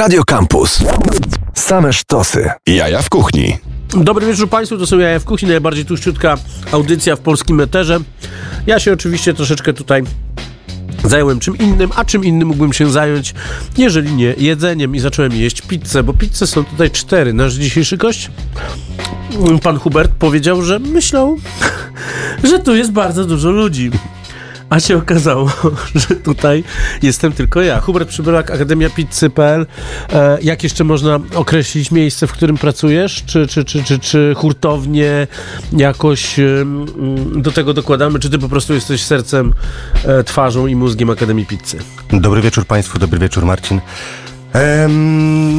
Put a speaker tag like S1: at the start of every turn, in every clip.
S1: Radio Campus. Same sztosy.
S2: Jaja w kuchni.
S3: Dobry wieczór Państwu, to są Jaja w Kuchni, najbardziej tuściutka audycja w polskim eterze. Ja się oczywiście troszeczkę tutaj zająłem czym innym, a czym innym mógłbym się zająć, jeżeli nie jedzeniem i zacząłem jeść pizzę, bo pizze są tutaj cztery. Nasz dzisiejszy gość, pan Hubert, powiedział, że myślał, że tu jest bardzo dużo ludzi. A się okazało, że tutaj jestem tylko ja. Hubert Przybylak, Akademia Pizzy.pl. E, jak jeszcze można określić miejsce, w którym pracujesz? Czy, czy, czy, czy, czy hurtownie jakoś mm, do tego dokładamy? Czy ty po prostu jesteś sercem, e, twarzą i mózgiem Akademii Pizzy?
S4: Dobry wieczór Państwu, dobry wieczór Marcin.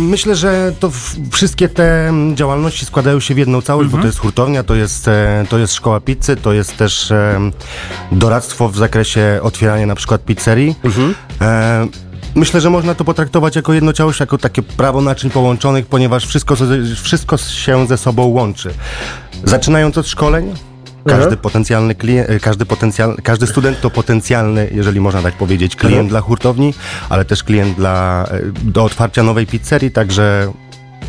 S4: Myślę, że to wszystkie te działalności składają się w jedną całość, bo to jest hurtownia, to jest, e, to jest szkoła pizzy, to jest też doradztwo w zakresie otwierania na przykład pizzerii. E, Myślę, że można to potraktować jako jedno całość, jako takie prawo naczyń połączonych, ponieważ wszystko, wszystko się ze sobą łączy. Zaczynając od szkoleń, każdy potencjalny klient, e, każdy, potencjal, każdy student to potencjalny, jeżeli można tak powiedzieć, klient dla hurtowni, ale też klient dla, e, do otwarcia nowej pizzerii, także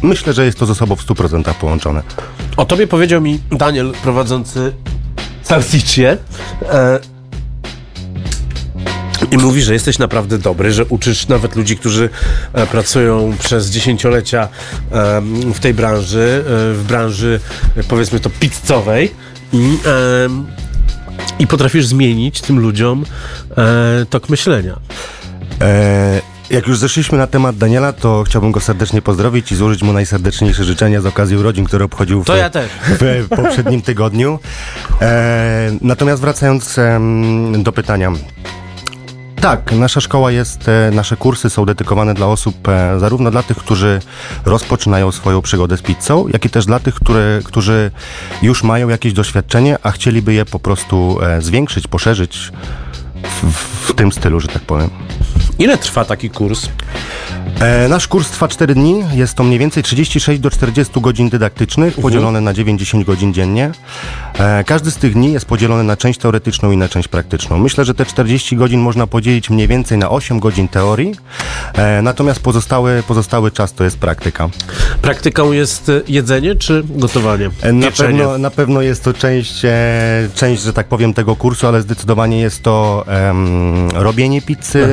S4: myślę, że jest to ze sobą w 100% połączone.
S3: O tobie powiedział mi Daniel, prowadzący Salsicję. E, I mówi, że jesteś naprawdę dobry, że uczysz nawet ludzi, którzy e, pracują przez dziesięciolecia e, w tej branży, w branży powiedzmy to pizzowej. I, e, I potrafisz zmienić tym ludziom e, tok myślenia.
S4: E, jak już zeszliśmy na temat Daniela, to chciałbym go serdecznie pozdrowić i złożyć mu najserdeczniejsze życzenia z okazji urodzin, które obchodził w,
S3: ja
S4: w poprzednim tygodniu. E, natomiast wracając em, do pytania. Tak, nasza szkoła jest, e, nasze kursy są dedykowane dla osób, e, zarówno dla tych, którzy rozpoczynają swoją przygodę z pizzą, jak i też dla tych, które, którzy już mają jakieś doświadczenie, a chcieliby je po prostu e, zwiększyć, poszerzyć w, w tym stylu, że tak powiem.
S3: Ile trwa taki kurs?
S4: E, nasz kurs trwa 4 dni, jest to mniej więcej 36 do 40 godzin dydaktycznych, podzielone na 9-10 godzin dziennie. E, każdy z tych dni jest podzielony na część teoretyczną i na część praktyczną. Myślę, że te 40 godzin można podzielić mniej więcej na 8 godzin teorii, e, natomiast pozostały, pozostały czas to jest praktyka.
S3: Praktyką jest e, jedzenie czy gotowanie?
S4: E, Na
S3: Pieczenie.
S4: pewno, na pewno jest to część, e, część, że tak powiem, tego kursu, ale zdecydowanie jest to em, robienie pizzy.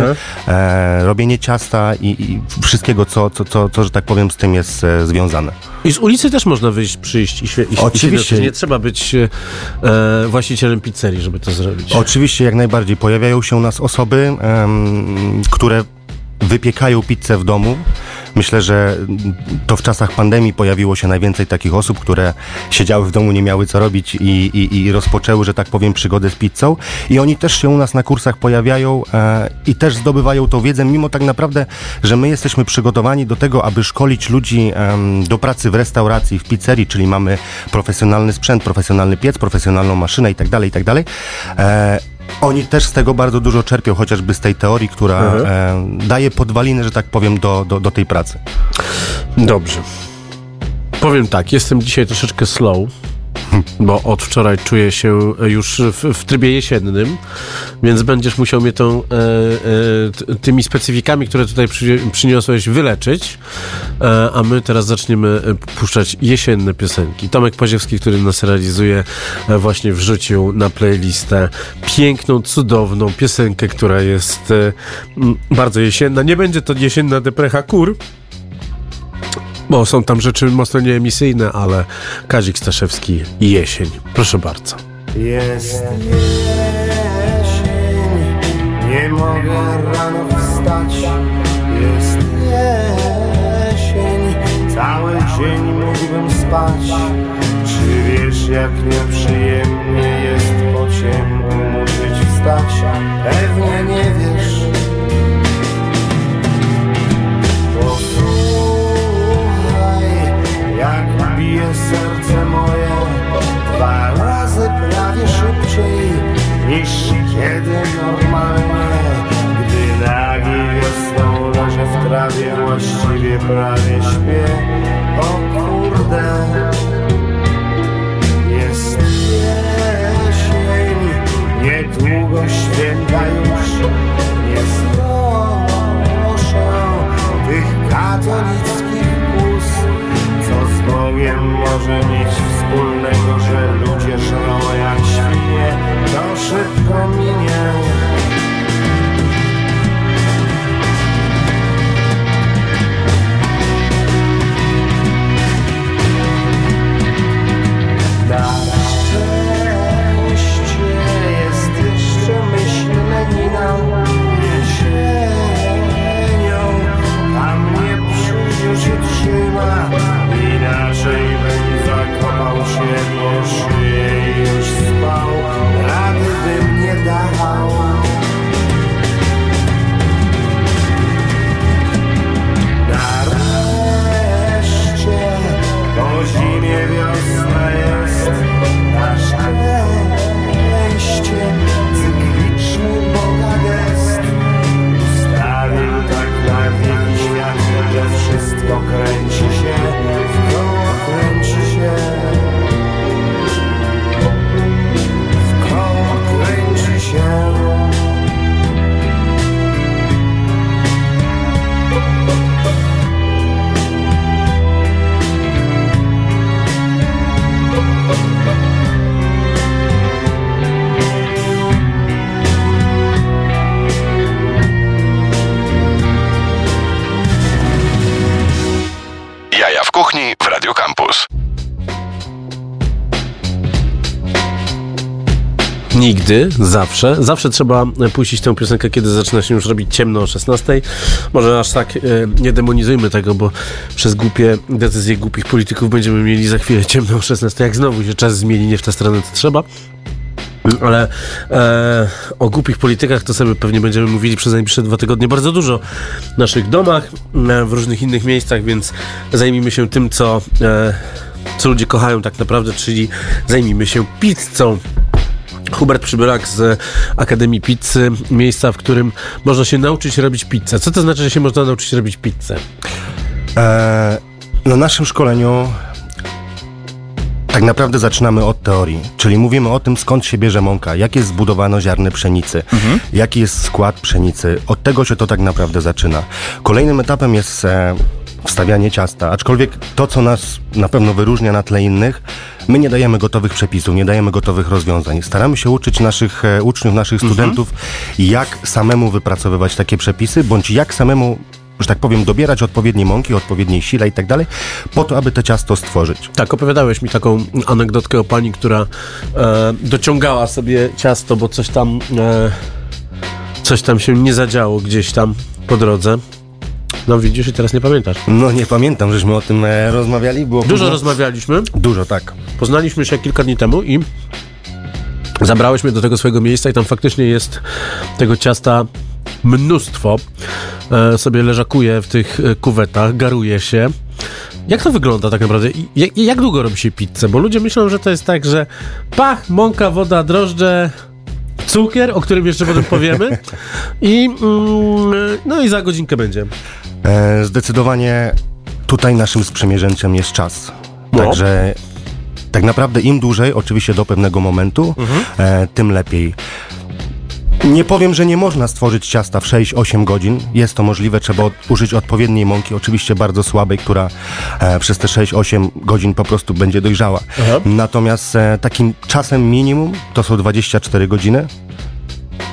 S4: E, robienie ciasta i, i wszystkiego, co, co, co, co, że tak powiem, z tym jest e, związane.
S3: I z ulicy też można wyjść, przyjść i, świe, i,
S4: Oczywiście.
S3: I nie trzeba być e, właścicielem pizzerii, żeby to zrobić.
S4: Oczywiście, jak najbardziej. Pojawiają się u nas osoby, które wypiekają pizzę w domu. Myślę, że to w czasach pandemii pojawiło się najwięcej takich osób, które siedziały w domu, nie miały co robić i, i, i rozpoczęły, że tak powiem, przygodę z pizzą. I oni też się u nas na kursach pojawiają e, i też zdobywają tą wiedzę, mimo tak naprawdę, że my jesteśmy przygotowani do tego, aby szkolić ludzi em, do pracy w restauracji, w pizzerii, czyli mamy profesjonalny sprzęt, profesjonalny piec, profesjonalną maszynę i tak dalej, i tak. E, oni też z tego bardzo dużo czerpią, chociażby z tej teorii, która e, daje podwaliny, że tak powiem, do, do, do tej pracy.
S3: Dobrze. Powiem tak, jestem dzisiaj troszeczkę slow, bo od wczoraj czuję się już w, w trybie jesiennym, więc będziesz musiał mnie tą, e, e, tymi specyfikami, które tutaj przy, przyniosłeś, wyleczyć, e, a my teraz zaczniemy e, puszczać jesienne piosenki. Tomek Poziewski, który nas realizuje, e, właśnie wrzucił na playlistę piękną, cudowną piosenkę, która jest e, bardzo jesienna. Nie będzie to jesienna deprecha kur, bo są tam rzeczy mocno nieemisyjne, ale Kazik Staszewski i jesień. Proszę bardzo.
S5: Jest jesień, nie mogę rano wstać. Jest jesień, cały dzień mógłbym spać. Czy wiesz, jak nieprzyjemnie jest po ciemku musieć wstać? Pewnie nie wiesz. Bije serce moje Dwa razy prawie szybciej niż kiedy normalnie Gdy nagi wiosną leżę w trawie Właściwie prawie śpię O kurde Jest jesień Niedługo święta już Nie znoszę tych z Bogiem może mieć wspólnego, że ludzie żrą jak świnie, to szybko minie. Jesienią Tam nie przyjdzie się trzyma zakopał się
S3: Nigdy, zawsze. Zawsze trzeba puścić tę piosenkę, kiedy zaczyna się już robić ciemno o 16. Może aż tak e, nie demonizujmy tego, bo przez głupie decyzje głupich polityków będziemy mieli za chwilę ciemno o 16. Jak znowu się czas zmieni nie w tę stronę, to trzeba. Ale e, o głupich politykach to sobie pewnie będziemy mówili przez najbliższe dwa tygodnie bardzo dużo w naszych domach, e, w różnych innych miejscach, więc zajmijmy się tym, co, e, co ludzie kochają tak naprawdę, czyli zajmijmy się pizzą. Hubert Przybylak z Akademii Pizzy, miejsca, w którym można się nauczyć robić pizzę. Co to znaczy, że się można nauczyć robić pizzę?
S4: E, na naszym szkoleniu tak naprawdę zaczynamy od teorii, czyli mówimy o tym, skąd się bierze mąka, jak jest zbudowano ziarny pszenicy, jaki jest skład pszenicy. Od tego się to tak naprawdę zaczyna. Kolejnym etapem jest e, wstawianie ciasta, aczkolwiek to, co nas na pewno wyróżnia na tle innych, my nie dajemy gotowych przepisów, nie dajemy gotowych rozwiązań. Staramy się uczyć naszych e, uczniów, naszych studentów, jak samemu wypracowywać takie przepisy, bądź jak samemu że tak powiem, dobierać odpowiednie mąki, odpowiedniej sile i tak dalej, po to, aby te ciasto stworzyć.
S3: Tak, opowiadałeś mi taką anegdotkę o pani, która e, dociągała sobie ciasto, bo coś tam e, coś tam się nie zadziało gdzieś tam po drodze. No widzisz i teraz nie pamiętasz.
S4: No nie pamiętam, żeśmy o tym e, rozmawiali. Było
S3: Dużo
S4: późno.
S3: rozmawialiśmy,
S4: Dużo, tak.
S3: poznaliśmy się kilka dni temu i zabrałeś mnie do tego swojego miejsca i tam faktycznie jest tego ciasta mnóstwo. E, sobie leżakuje w tych e, kuwetach, garuje się. Jak to wygląda tak naprawdę? I Jak, jak długo robi się pizzę? Bo ludzie myślą, że to jest tak, że pach, mąka, woda, drożdże, cukier, o którym jeszcze potem powiemy i mm, no i za godzinkę będzie.
S4: E, zdecydowanie tutaj naszym sprzymierzeńcem jest czas.
S3: No.
S4: Także tak naprawdę im dłużej, oczywiście do pewnego momentu, e, tym lepiej. Nie powiem, że nie można stworzyć ciasta w 6-8 godzin. Jest to możliwe, trzeba od, użyć odpowiedniej mąki, oczywiście bardzo słabej, która e, przez te 6-8 godzin po prostu będzie dojrzała.
S3: Aha.
S4: Natomiast e, takim czasem minimum to są 24 godziny.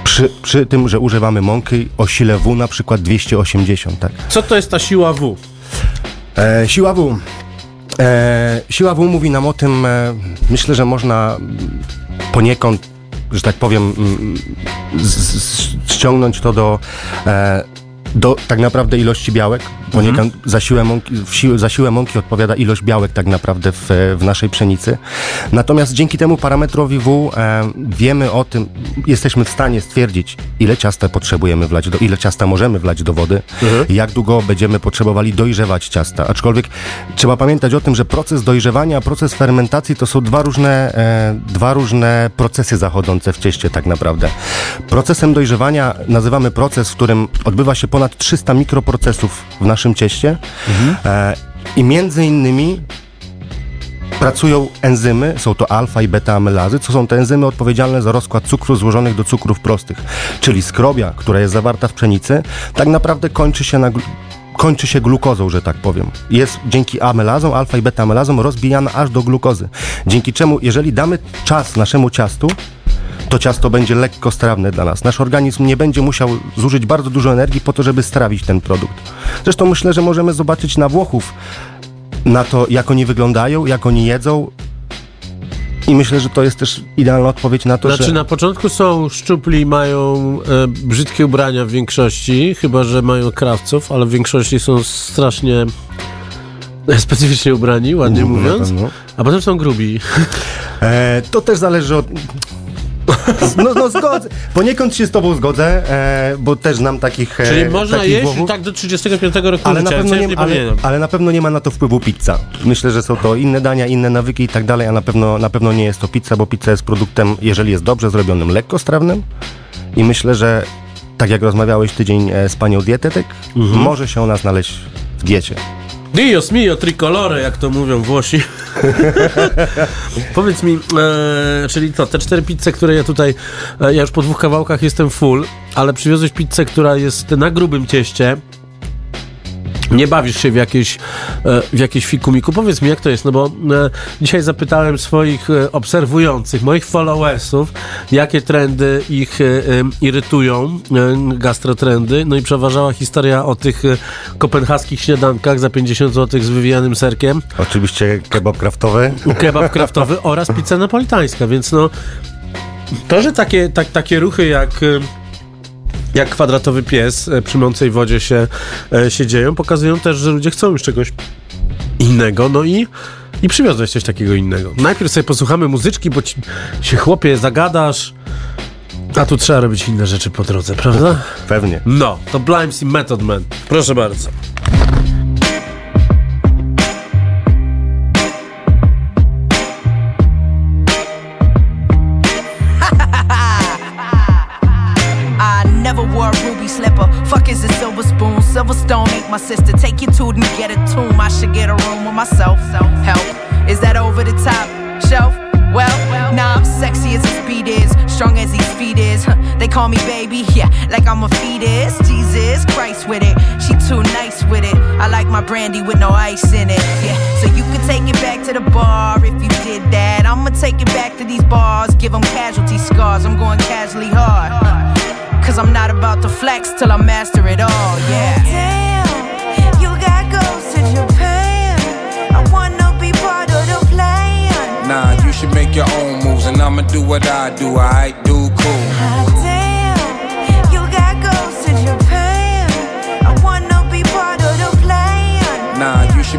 S4: Przy, przy tym, że używamy mąki o sile W na przykład 280, tak?
S3: Co to jest ta siła W?
S4: E, siła W. E, siła W mówi nam o tym, e, myślę, że można poniekąd, że tak powiem, mm, z, z, ściągnąć to do, e, do tak naprawdę ilości białek. Poniekąd za, siłę mąki, za siłę mąki odpowiada ilość białek tak naprawdę w, w naszej pszenicy. Natomiast dzięki temu parametrowi W e, wiemy o tym, jesteśmy w stanie stwierdzić, ile ciasta potrzebujemy wlać, do, ile ciasta możemy wlać do wody, jak długo będziemy potrzebowali dojrzewać ciasta. Aczkolwiek trzeba pamiętać o tym, że proces dojrzewania, proces fermentacji to są dwa różne, e, dwa różne procesy zachodzące w cieście tak naprawdę. Procesem dojrzewania nazywamy proces, w którym odbywa się ponad 300 mikroprocesów w naszym cieście e, i między innymi pracują enzymy, są to alfa i beta amylazy, co są te enzymy odpowiedzialne za rozkład cukrów złożonych do cukrów prostych, czyli skrobia, która jest zawarta w pszenicy, tak naprawdę kończy się na kończy się glukozą, że tak powiem. Jest dzięki amelazom, alfa i beta amelazom rozbijana aż do glukozy. Dzięki czemu, jeżeli damy czas naszemu ciastu, to ciasto będzie lekko strawne dla nas. Nasz organizm nie będzie musiał zużyć bardzo dużo energii po to, żeby strawić ten produkt. Zresztą myślę, że możemy zobaczyć na Włochów na to, jak oni wyglądają, jak oni jedzą. I myślę, że to jest też idealna odpowiedź na to,
S3: Znaczy
S4: że...
S3: na początku są szczupli, mają e, brzydkie ubrania w większości, chyba że mają krawców, ale w większości są strasznie e, specyficznie ubrani, ładnie
S4: Mhm,
S3: mówiąc, a potem są grubi.
S4: E, to też zależy od... No, no zgodzę. Poniekąd się z tobą zgodzę, e, bo też znam takich e,
S3: Czyli można
S4: takich
S3: jeść
S4: Włochów.
S3: tak do 35 roku
S4: ale na,
S3: życia,
S4: pewno
S3: co ja
S4: nie,
S3: nie
S4: ale, ale na pewno nie ma na to wpływu pizza. Myślę, że są to inne dania, inne nawyki i tak dalej, a na pewno, na pewno nie jest to pizza, bo pizza jest produktem, jeżeli jest dobrze zrobionym, lekkostrawnym i myślę, że tak jak rozmawiałeś tydzień e, z panią dietetyk,
S3: Mhm.
S4: może się ona znaleźć w diecie.
S3: Dios mio tricolore, jak to mówią Włosi. Powiedz mi, e, czyli to, te cztery pizze, które ja tutaj, e, ja już po dwóch kawałkach jestem full, ale przywiozłeś pizzę, która jest na grubym cieście. Nie bawisz się w jakieś, e, w jakieś fikumiku. Powiedz mi, jak to jest, no bo e, dzisiaj zapytałem swoich e, obserwujących, moich followersów, jakie trendy ich irytują, gastrotrendy, no i przeważała historia o tych kopenhaskich śniadankach za 50 zł z wywijanym serkiem,
S4: Oczywiście kebab kraftowy.
S3: kebab kraftowy oraz pizza napolitańska, więc no to, że takie, tak, takie ruchy jak jak kwadratowy pies e, przy mącej wodzie się, e, się dzieją, pokazują też, że ludzie chcą już czegoś innego, no i i przywiozłeś coś takiego innego. Najpierw sobie posłuchamy muzyczki, bo ci się chłopie zagadasz, a tu trzeba robić inne rzeczy po drodze, prawda?
S4: Pewnie.
S3: No, to Blimes i Method Man. Proszę bardzo.
S2: My sister. Take your tooth and get a tomb. I should get a room with myself. Help. Is that over the top shelf? Well, nah, I'm sexy as his speed is, strong as his feet is. They call me baby, yeah, like I'm a fetus. Jesus Christ with it, she too nice with it. I like my brandy with no ice in it, yeah. So you can take it back to the bar if you did that. I'ma take it back to these bars, give them casualty scars. I'm going casually hard. Cause I'm not about to flex till I master it all, yeah.
S6: I'ma do what I do. I do cool.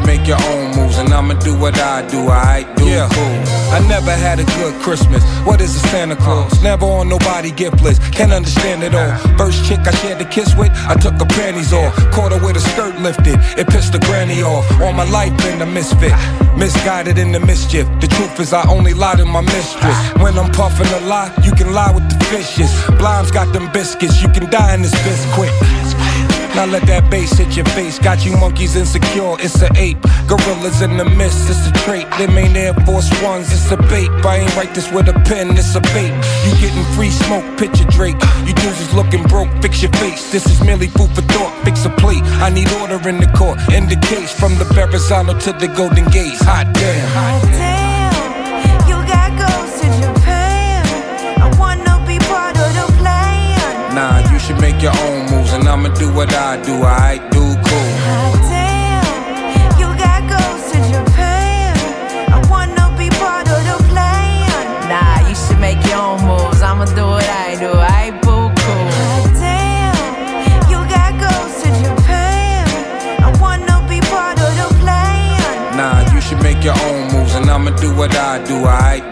S6: Make your own moves, and I'ma do what I do. I do cool. I never had a good Christmas. What is a Santa Claus? Uh. Never on nobody gift list. Can't understand it all. First chick I shared a kiss with, I took her panties off. Caught her with a skirt lifted. It pissed the granny off. All my life been a misfit. Misguided in the mischief. The truth is I only lie to my mistress. Uh. When I'm puffing a lie, you can lie with the fishes. Blimes got them biscuits. You can die in this biscuit. Now let that bass hit your face. Got you monkeys insecure, it's a ape. Gorillas in the mist, it's a trait. Them ain't Air Force Ones, it's a bait. I ain't write this with a pen, it's a bait. You getting free smoke, picture Drake. You dudes is looking broke, fix your face. This is merely food for thought, fix a plate. I need order in the court, in the case. From the Verrazano to the Golden Gates. Hot damn.
S2: Hot Damn, you got goes to Japan. I wanna be part of the plan.
S6: Nah, you should make your own I'ma do what I do. I do cool.
S2: Oh, damn, you got goes to Japan. I wanna be part of the plan. Nah, you should make your own moves. I'ma do what I do. I boo cool. Oh, damn, you got goes to Japan. I wanna be part of the plan.
S6: Nah, you should make your own moves, and I'ma do what I do. I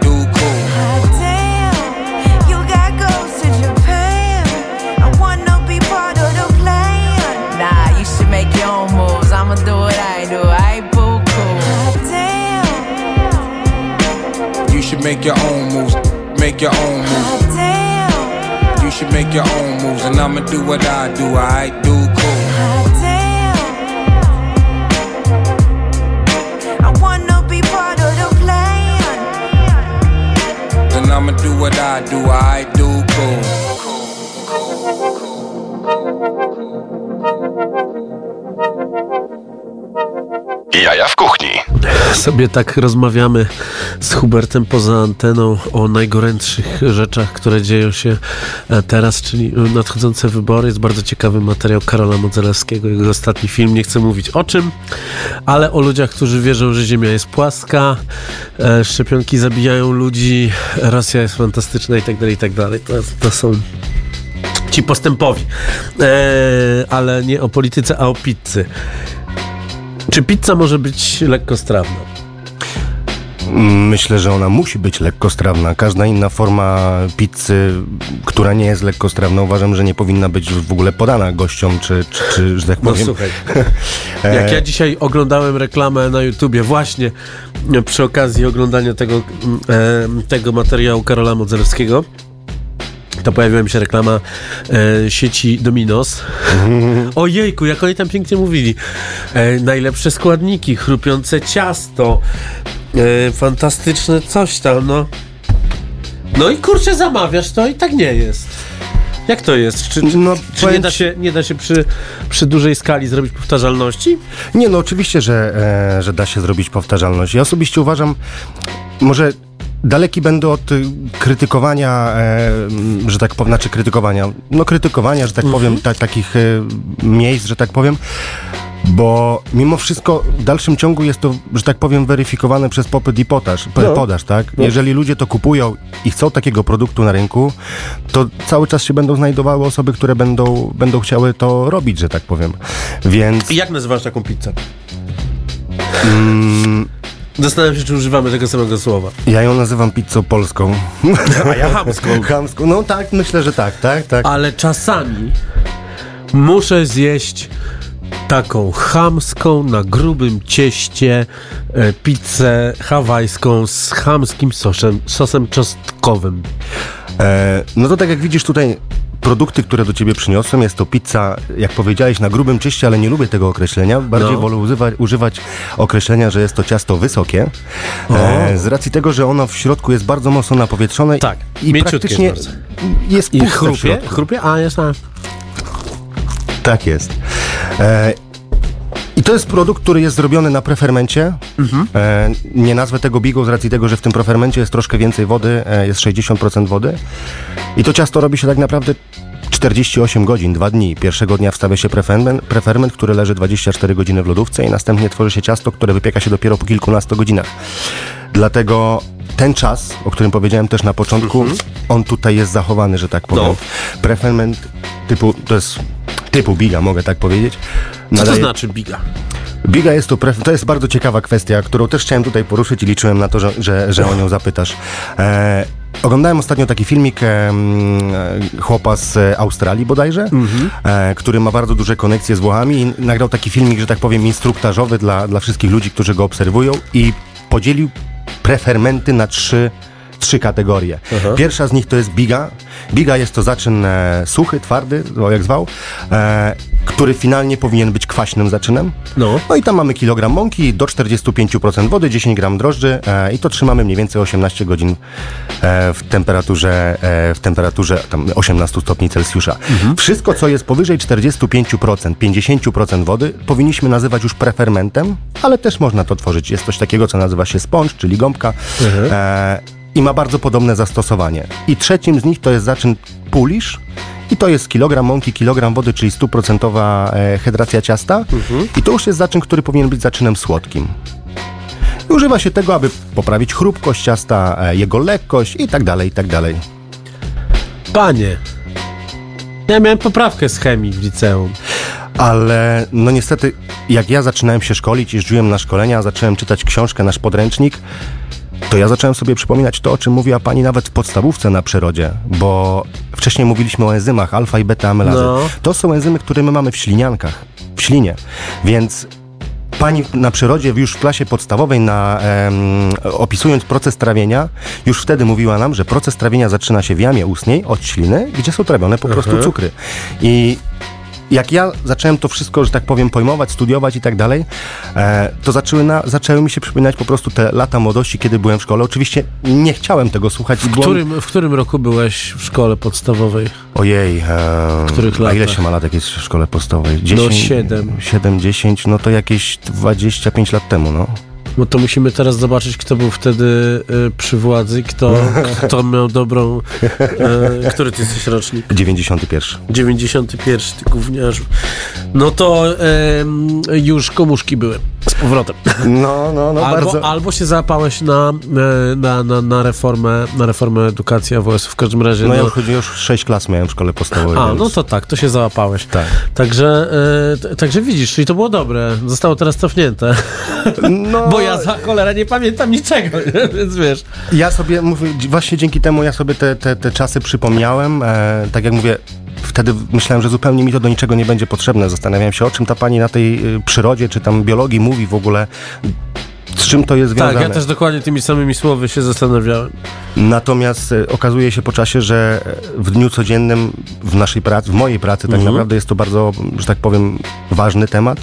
S2: make your own moves.
S6: Make your own moves.
S2: damn,
S6: You should make your own moves, and I'ma do what I do. I do cool.
S2: damn. I wanna be part of the plan.
S6: Then I'ma do what I do. I do cool.
S1: Jaja w kuchni.
S3: Sobie tak rozmawiamy z Hubertem poza anteną o najgorętszych rzeczach, które dzieją się e, teraz, czyli nadchodzące wybory. Jest bardzo ciekawy materiał Karola Modzelewskiego, jego ostatni film. Nie chcę mówić o czym, ale o ludziach, którzy wierzą, że Ziemia jest płaska, e, szczepionki zabijają ludzi, Rosja jest fantastyczna i tak dalej, tak dalej. To, to są ci postępowi. E, ale nie o polityce, a o pizzy. Czy pizza może być lekkostrawna?
S4: Myślę, że ona musi być lekkostrawna. Każda inna forma pizzy, która nie jest lekkostrawna, uważam, że nie powinna być w ogóle podana gościom, czy, czy, czy że tak
S3: No
S4: powiem.
S3: słuchaj, jak ja dzisiaj oglądałem reklamę na YouTubie właśnie e, przy okazji oglądania tego, mm, e, tego materiału Karola Modzelewskiego, to pojawiła mi się reklama e, sieci Dominos. Ojejku, jak oni tam pięknie mówili. E, najlepsze składniki, chrupiące ciasto, e, fantastyczne coś tam, no. No i kurczę, zamawiasz to i tak nie jest. Jak to jest? Czy, czy,
S4: No,
S3: czy nie da się, nie da się przy, przy dużej skali zrobić powtarzalności?
S4: Nie, no oczywiście, że, e, że da się zrobić powtarzalność. Ja osobiście uważam, może daleki będę od y, krytykowania, e, że tak powiem, znaczy krytykowania, no krytykowania, że tak powiem, ta, takich e, miejsc, że tak powiem, bo mimo wszystko w dalszym ciągu jest to, że tak powiem, weryfikowane przez popyt i podaż,
S3: No.
S4: podaż tak? Jeżeli ludzie to kupują i chcą takiego produktu na rynku, to cały czas się będą znajdowały osoby, które będą, będą chciały to robić, że tak powiem. Więc...
S3: I jak nazywasz taką pizzę?
S4: Mm,
S3: Zastanawiam się, czy używamy tego samego słowa.
S4: Ja ją nazywam pizzą polską.
S3: A ja chamską.
S4: Chamską. No tak, myślę, że tak, tak, tak.
S3: Ale czasami muszę zjeść taką chamską, na grubym cieście e, pizzę hawajską z chamskim sosem, sosem czosnkowym.
S4: E, no to tak jak widzisz tutaj produkty, które do ciebie przyniosłem, jest to pizza, jak powiedziałeś, na grubym cieście, ale nie lubię tego określenia. Bardziej
S3: No.
S4: wolę używać, używać określenia, że jest to ciasto wysokie. E, z racji tego, że ono w środku jest bardzo mocno napowietrzone
S3: Tak,
S4: i
S3: mięciutkie
S4: praktycznie
S3: jest
S4: jest
S3: I chrupie? Chrupie? A, jest na...
S4: Tak jest. E, to jest produkt, który jest zrobiony na prefermencie. E, nie nazwę tego bigą z racji tego, że w tym prefermencie jest troszkę więcej wody, e, jest 60% wody. I to ciasto robi się tak naprawdę 48 godzin, 2 dni. Pierwszego dnia wstawia się preferment, preferment, który leży 24 godziny w lodówce i następnie tworzy się ciasto, które wypieka się dopiero po kilkunastu godzinach. Dlatego ten czas, o którym powiedziałem też na początku, on tutaj jest zachowany, że tak powiem.
S3: No.
S4: Preferment typu, to jest typu biga, mogę tak powiedzieć.
S3: Co to
S4: Nadaje-
S3: znaczy biga?
S4: Biga jest to, to jest bardzo ciekawa kwestia, którą też chciałem tutaj poruszyć i liczyłem na to, że, że, że o nią zapytasz. E, oglądałem ostatnio taki filmik e, mm, chłopa z Australii bodajże, e, który ma bardzo duże konekcje z Włochami i nagrał taki filmik, że tak powiem, instruktażowy dla, dla wszystkich ludzi, którzy go obserwują i podzielił prefermenty na trzy trzy kategorie. Pierwsza z nich to jest biga. Biga jest to zaczyn e, suchy, twardy, o jak zwał, e, który finalnie powinien być kwaśnym zaczynem.
S3: No.
S4: No i tam mamy kilogram mąki, do 45% wody, 10 gram drożdży e, i to trzymamy mniej więcej 18 godzin e, w temperaturze, e, w temperaturze tam 18 stopni Celsjusza. Wszystko, co jest powyżej 45%, 50% wody, powinniśmy nazywać już prefermentem, ale też można to tworzyć. Jest coś takiego, co nazywa się sponge, czyli gąbka. E, i ma bardzo podobne zastosowanie. I trzecim z nich to jest zaczyn pulisz i to jest kilogram mąki, kilogram wody, czyli stuprocentowa e, hydracja ciasta. I to już jest zaczyn, który powinien być zaczynem słodkim. I używa się tego, aby poprawić chrupkość ciasta, e, jego lekkość i tak dalej, i tak dalej.
S3: Panie, ja miałem poprawkę z chemii w liceum.
S4: Ale no niestety, jak ja zaczynałem się szkolić, jeździłem na szkolenia, zacząłem czytać książkę, nasz podręcznik, to ja zacząłem sobie przypominać to, o czym mówiła pani nawet w podstawówce na przyrodzie, bo wcześniej mówiliśmy o enzymach alfa i beta amylazy.
S3: No.
S4: To są enzymy, które my mamy w śliniankach, w ślinie, więc pani na przyrodzie już w klasie podstawowej na, em, opisując proces trawienia, już wtedy mówiła nam, że proces trawienia zaczyna się w jamie ustnej od śliny, gdzie są trawione po prostu cukry. I jak ja zacząłem to wszystko, że tak powiem, pojmować, studiować i tak dalej, e, to zaczęły, na, zaczęły mi się przypominać po prostu te lata młodości, kiedy byłem w szkole. Oczywiście nie chciałem tego słuchać.
S3: W
S4: byłem-
S3: którym, w którym roku byłeś w szkole podstawowej?
S4: Ojej, e,
S3: których
S4: a ile się ma lat, jak jest w szkole podstawowej? 10,
S3: siedem.
S4: 7, 10, no to jakieś 25 lat temu, no.
S3: Bo to musimy teraz zobaczyć, kto był wtedy y, przy władzy, kto, kto miał dobrą... Y, który ty jesteś rocznik?
S4: 91.
S3: 91, ty gówniarzu. No to em, już komuszki były z powrotem.
S4: No, no, no,
S3: albo,
S4: bardzo.
S3: albo się załapałeś na, e, na, na, na, reformę, na reformę edukacji AWS. W każdym razie...
S4: No ja
S3: no,
S4: już, chodzi- już 6 klas miałem w szkole podstawowej.
S3: a,
S4: więc...
S3: no to tak, to się załapałeś.
S4: Tak.
S3: Także, t- także widzisz, czyli to było dobre. Zostało teraz cofnięte.
S4: No,
S3: Bo ja za cholera nie pamiętam niczego, więc wiesz.
S4: Ja sobie, mówię, właśnie dzięki temu ja sobie te, te, te czasy przypomniałem. E, tak jak mówię, wtedy myślałem, że zupełnie mi to do niczego nie będzie potrzebne. Zastanawiałem się, o czym ta pani na tej y, przyrodzie, czy tam biologii mówi w ogóle. Z czym to jest związane?
S3: Tak, ja też dokładnie tymi samymi słowy się zastanawiałem.
S4: Natomiast e, okazuje się po czasie, że e, w dniu codziennym w naszej pracy, w mojej pracy tak
S3: Mhm.
S4: naprawdę jest to bardzo, że tak powiem, ważny temat,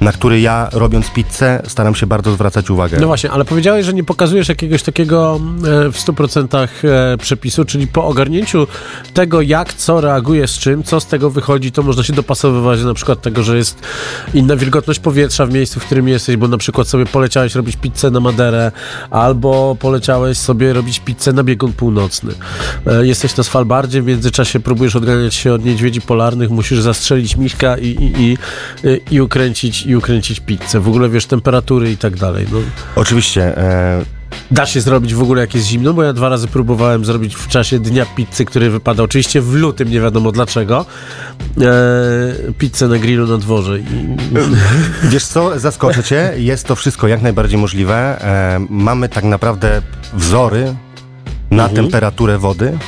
S4: na który ja robiąc pizzę staram się bardzo zwracać uwagę.
S3: No właśnie, ale powiedziałeś, że nie pokazujesz jakiegoś takiego e, w 100% e, przepisu, czyli po ogarnięciu tego, jak co reaguje z czym, co z tego wychodzi, to można się dopasowywać do na przykład tego, że jest inna wilgotność powietrza w miejscu, w którym jesteś, bo na przykład sobie poleciałeś robić pizzę na Maderę, albo poleciałeś sobie robić pizzę na biegun północny. E, Jesteś na Svalbardzie, w międzyczasie próbujesz odganiać się od niedźwiedzi polarnych, musisz zastrzelić miśka i, i, i, i, ukręcić, i ukręcić pizzę. W ogóle wiesz, temperatury i tak dalej. No.
S4: Oczywiście, e,
S3: Da się zrobić w ogóle jak jest zimno, bo ja dwa razy próbowałem zrobić w czasie dnia pizzy, który wypada oczywiście w lutym, nie wiadomo dlaczego, e, pizzę na grillu na dworze. I,
S4: Wiesz co, zaskoczę cię, jest to wszystko jak najbardziej możliwe. E, mamy tak naprawdę wzory na
S3: Mhm.
S4: temperaturę wody,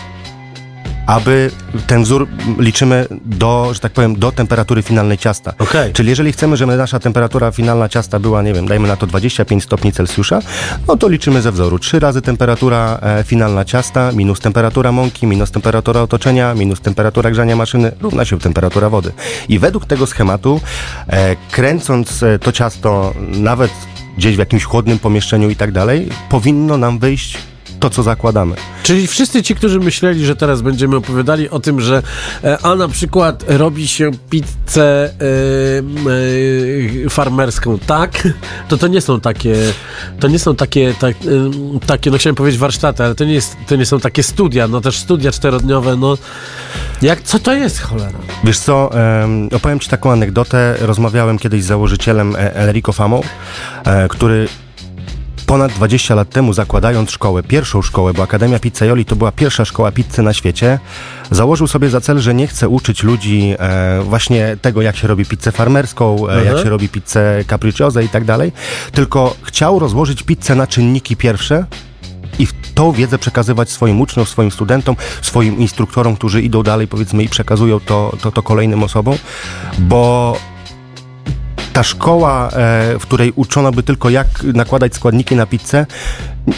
S4: aby ten wzór liczymy do, że tak powiem, do temperatury finalnej ciasta.
S3: Okej.
S4: Czyli jeżeli chcemy, żeby nasza temperatura finalna ciasta była, nie wiem, dajmy na to 25 stopni Celsjusza, no to liczymy ze wzoru. Trzy razy temperatura e, finalna ciasta, minus temperatura mąki, minus temperatura otoczenia, minus temperatura grzania maszyny, równa się temperatura wody. I według tego schematu, e, kręcąc e, to ciasto nawet gdzieś w jakimś chłodnym pomieszczeniu i tak dalej, powinno nam wyjść to, co zakładamy.
S3: Czyli wszyscy ci, którzy myśleli, że teraz będziemy opowiadali o tym, że e, a na przykład robi się pizzę e, e, farmerską, tak? To to nie są takie, to nie są takie, tak, e, takie, no chciałem powiedzieć warsztaty, ale to nie, jest, to nie są takie studia, no też studia czterodniowe, no jak, co to jest cholera?
S4: Wiesz co, em, opowiem Ci taką anegdotę. Rozmawiałem kiedyś z założycielem Enrico Famą, e, który ponad 20 lat temu zakładając szkołę, pierwszą szkołę, bo Akademia Pizzaioli to była pierwsza szkoła pizzy na świecie, założył sobie za cel, że nie chce uczyć ludzi e, właśnie tego, jak się robi pizzę farmerską, e, jak
S3: Mhm.
S4: się robi pizzę capricciose i tak dalej, tylko chciał rozłożyć pizzę na czynniki pierwsze, i w tą wiedzę przekazywać swoim uczniom, swoim studentom, swoim instruktorom, którzy idą dalej, powiedzmy, i przekazują to, to, to kolejnym osobom, bo ta szkoła, e, w której uczono by tylko jak nakładać składniki na pizzę,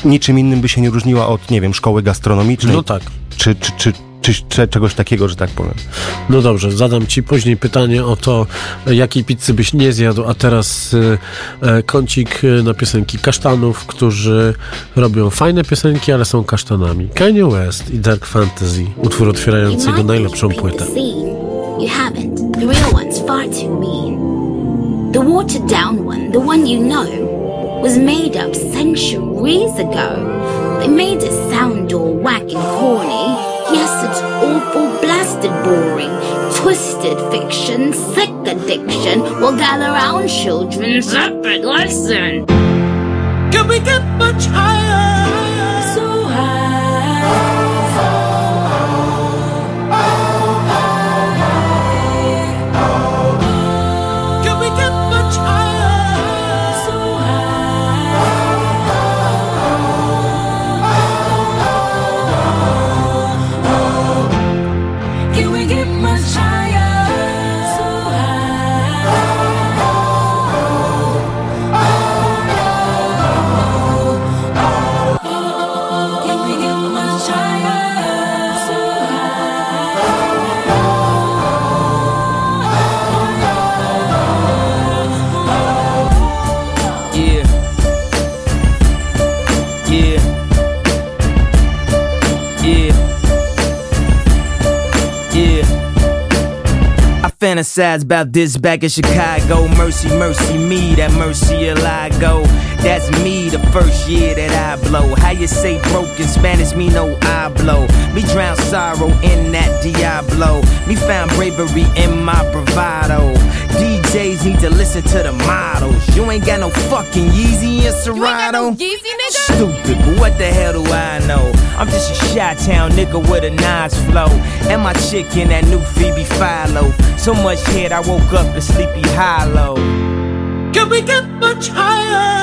S4: niczym innym by się nie różniła od, nie wiem, szkoły gastronomicznej,
S3: No tak.
S4: czy, czy, czy, czy, czy czegoś takiego, że tak powiem.
S3: No dobrze, zadam ci później pytanie o to, jakiej pizzy byś nie zjadł, a teraz e, e, kącik na piosenki kasztanów, którzy robią fajne piosenki, ale są kasztanami. Kanye West i Dark Fantasy, utwór otwierający jego najlepszą płytę.
S7: You haven't. The real one's far too mean. The watered down one, the one you know, was made up centuries ago. They made it sound all whack and corny. Yes, it's awful, blasted boring. Twisted fiction, sick addiction will gather round children's epic lesson.
S2: Can we get much higher?
S8: About this back in Chicago. Mercy, mercy me, that mercy I go. That's me the first year that I blow. How you say broken Spanish, me no I blow. Me drown sorrow in that Diablo. Me found bravery in my bravado. DJs need to listen to the models. You ain't got no fucking Yeezy and Serato. Stupid, but what the hell do I know? I'm just a shot town nigga with a nice flow. And my chick in that new Phoebe Philo. So much head, I woke up in sleepy hollow. Can we get much higher?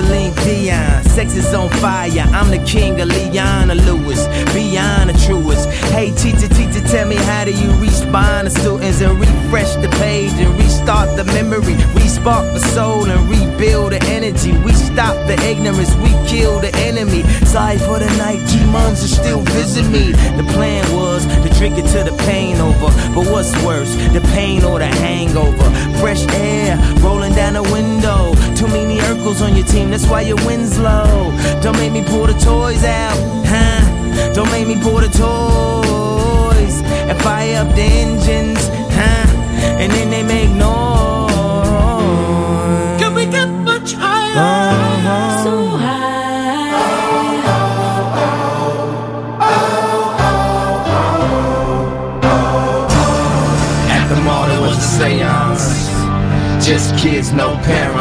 S8: Celine Dion. Sex is on fire. I'm the king of Leona Lewis. Beyond the truest. Hey, teacher, teacher, tell me how do you respond to students and refresh the page and restart the memory? Respark the soul and rebuild the energy. We stop the ignorance. We kill the enemy. Sorry for the night. Demons are still visit me. The plan was to drink it till the pain over. But what's worse, the pain or the hangover? Fresh air rolling down the window. Too many Urkels on your team, that's why your win's low. Don't make me pull the toys out, huh? Don't make me pull the toys and fire up the engines, huh? And then they make noise. Can we get much higher? So At the mall there was a seance Just kids, no parents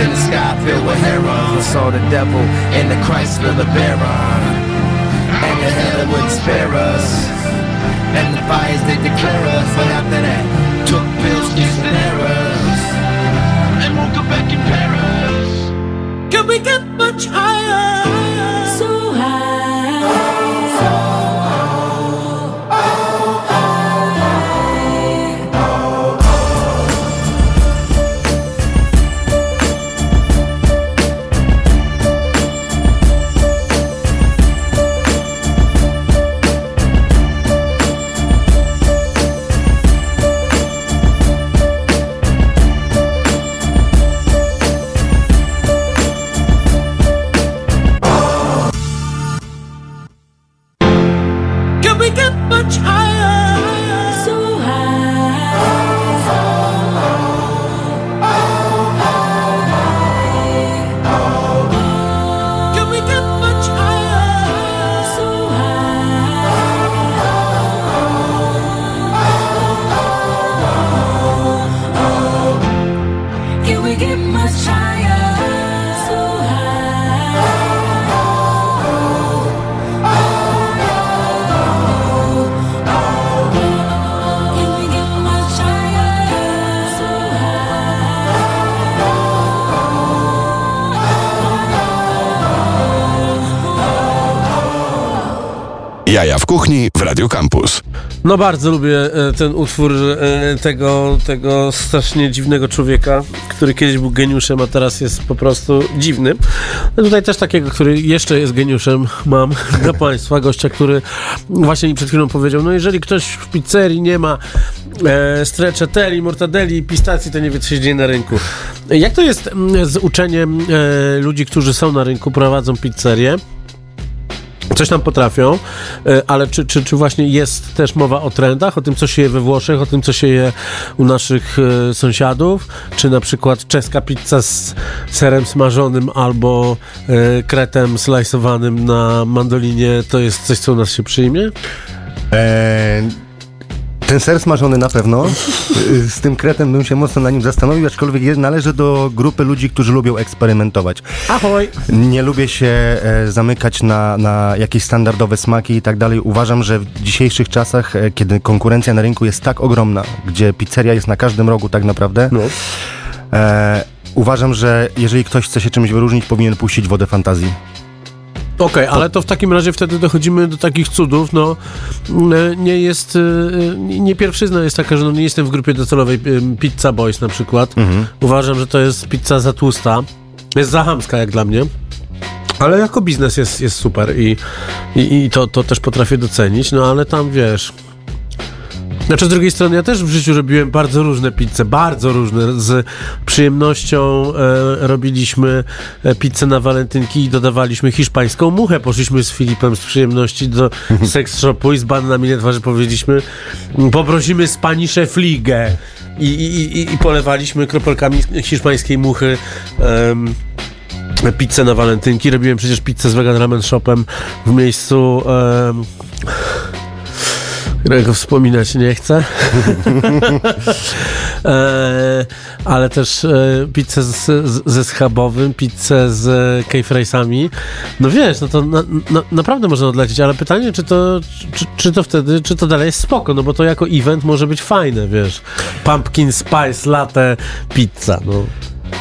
S8: Then the sky filled with herons Saw the devil in the Chrysler LeBaron And the hell would spare us. And the fires they declare us. But after that, took pills, skips and errors And woke up back in Paris. Can we get much higher? We get much higher?
S1: Jaja w kuchni w Radio Campus.
S3: No bardzo lubię e, ten utwór e, tego, tego strasznie dziwnego człowieka, który kiedyś był geniuszem, a teraz jest po prostu dziwny. No tutaj też takiego, który jeszcze jest geniuszem mam dla Państwa, gościa, który właśnie mi przed chwilą powiedział, no jeżeli ktoś w pizzerii nie ma e, stracciatelli, mortadelli i pistacji, to nie wie, co się dzieje na rynku. Jak to jest mm, z uczeniem e, ludzi, którzy są na rynku, prowadzą pizzerię? Coś tam potrafią, e, ale czy, czy, czy właśnie jest też mowa o trendach, o tym, co się je we Włoszech, o tym, co się je u naszych e, sąsiadów? Czy na przykład czeska pizza z serem smażonym albo e, kretem slajsowanym na mandolinie to jest coś, co u nas się przyjmie?
S4: Eee, ten ser smażony na pewno. Y, Z tym kretem bym się mocno na nim zastanowił, aczkolwiek należę do grupy ludzi, którzy lubią eksperymentować.
S3: Ahoj!
S4: Nie lubię się e, zamykać na, na jakieś standardowe smaki i tak dalej. Uważam, że w dzisiejszych czasach, e, kiedy konkurencja na rynku jest tak ogromna, gdzie pizzeria jest na każdym rogu tak naprawdę,
S3: No.
S4: e, uważam, że jeżeli ktoś chce się czymś wyróżnić, powinien puścić wodę fantazji.
S3: Okej, ale to w takim razie wtedy dochodzimy do takich cudów, no e, nie jest, e, nie pierwszyzna jest taka, że no nie jestem w grupie docelowej e, Pizza Boys na przykład. Uważam, że to jest pizza za tłusta, jest za chamska jak dla mnie. Ale jako biznes jest, jest super i, i, i to, to też potrafię docenić, no ale tam wiesz, Znaczy z drugiej strony ja też w życiu robiłem bardzo różne pizze, bardzo różne. Z przyjemnością e, robiliśmy e, pizzę na walentynki i dodawaliśmy hiszpańską muchę. Poszliśmy z Filipem z przyjemności do seks shopu i z bananami na twarzy powiedzieliśmy poprosimy Spanisze fligę i, i, i, i polewaliśmy kropelkami hiszpańskiej muchy em, pizzę na walentynki. Robiłem przecież pizzę z Vegan Ramen Shopem w miejscu em, którego wspominać nie chcę. e, ale też e, pizzę z, z, ze schabowym, pizzę z cave No wiesz, no to na, na, naprawdę można odlecieć, ale pytanie, czy to, czy, czy to wtedy, czy to dalej jest spoko, no bo to jako event może być fajne, wiesz. Pumpkin spice latte pizza, no.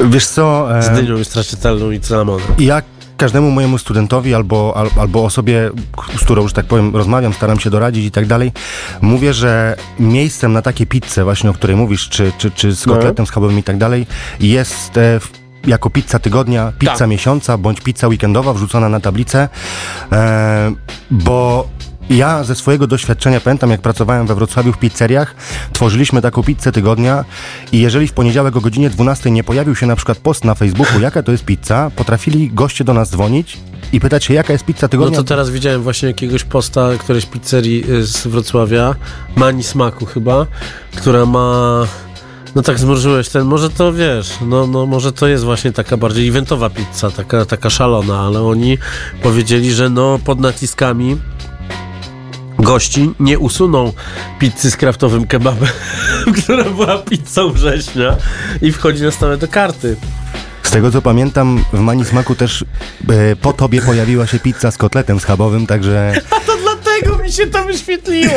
S4: Wiesz co? E,
S3: Z dynią i stracicielną i cynamonem.
S4: Ja każdemu mojemu studentowi albo, al, albo osobie, z którą, że tak powiem, rozmawiam, staram się doradzić i tak dalej, mówię, że miejscem na takie pizze właśnie, o której mówisz, czy, czy, czy z
S3: No.
S4: kotletem schabowym i tak dalej, jest e, jako pizza tygodnia, pizza
S3: Tak.
S4: miesiąca, bądź pizza weekendowa wrzucona na tablicę, e, bo ja ze swojego doświadczenia pamiętam, jak pracowałem we Wrocławiu w pizzeriach, tworzyliśmy taką pizzę tygodnia i jeżeli w poniedziałek o godzinie 12 nie pojawił się na przykład post na Facebooku, jaka to jest pizza, potrafili goście do nas dzwonić i pytać się, jaka jest pizza
S3: No
S4: tygodnia.
S3: to teraz widziałem właśnie jakiegoś posta którejś pizzerii y, z Wrocławia, Mani Smaku chyba, która ma... No tak zmrużyłeś ten, może to wiesz, no, no może to jest właśnie taka bardziej eventowa pizza, taka, taka szalona, ale oni powiedzieli, że no pod naciskami gości nie usuną pizzy z kraftowym kebabem, która była pizzą września i wchodzi na stałe do karty.
S4: Z tego co pamiętam, w Mani Smaku też e, po tobie pojawiła się pizza z kotletem schabowym, także...
S3: To dlatego mi się to wyświetliło.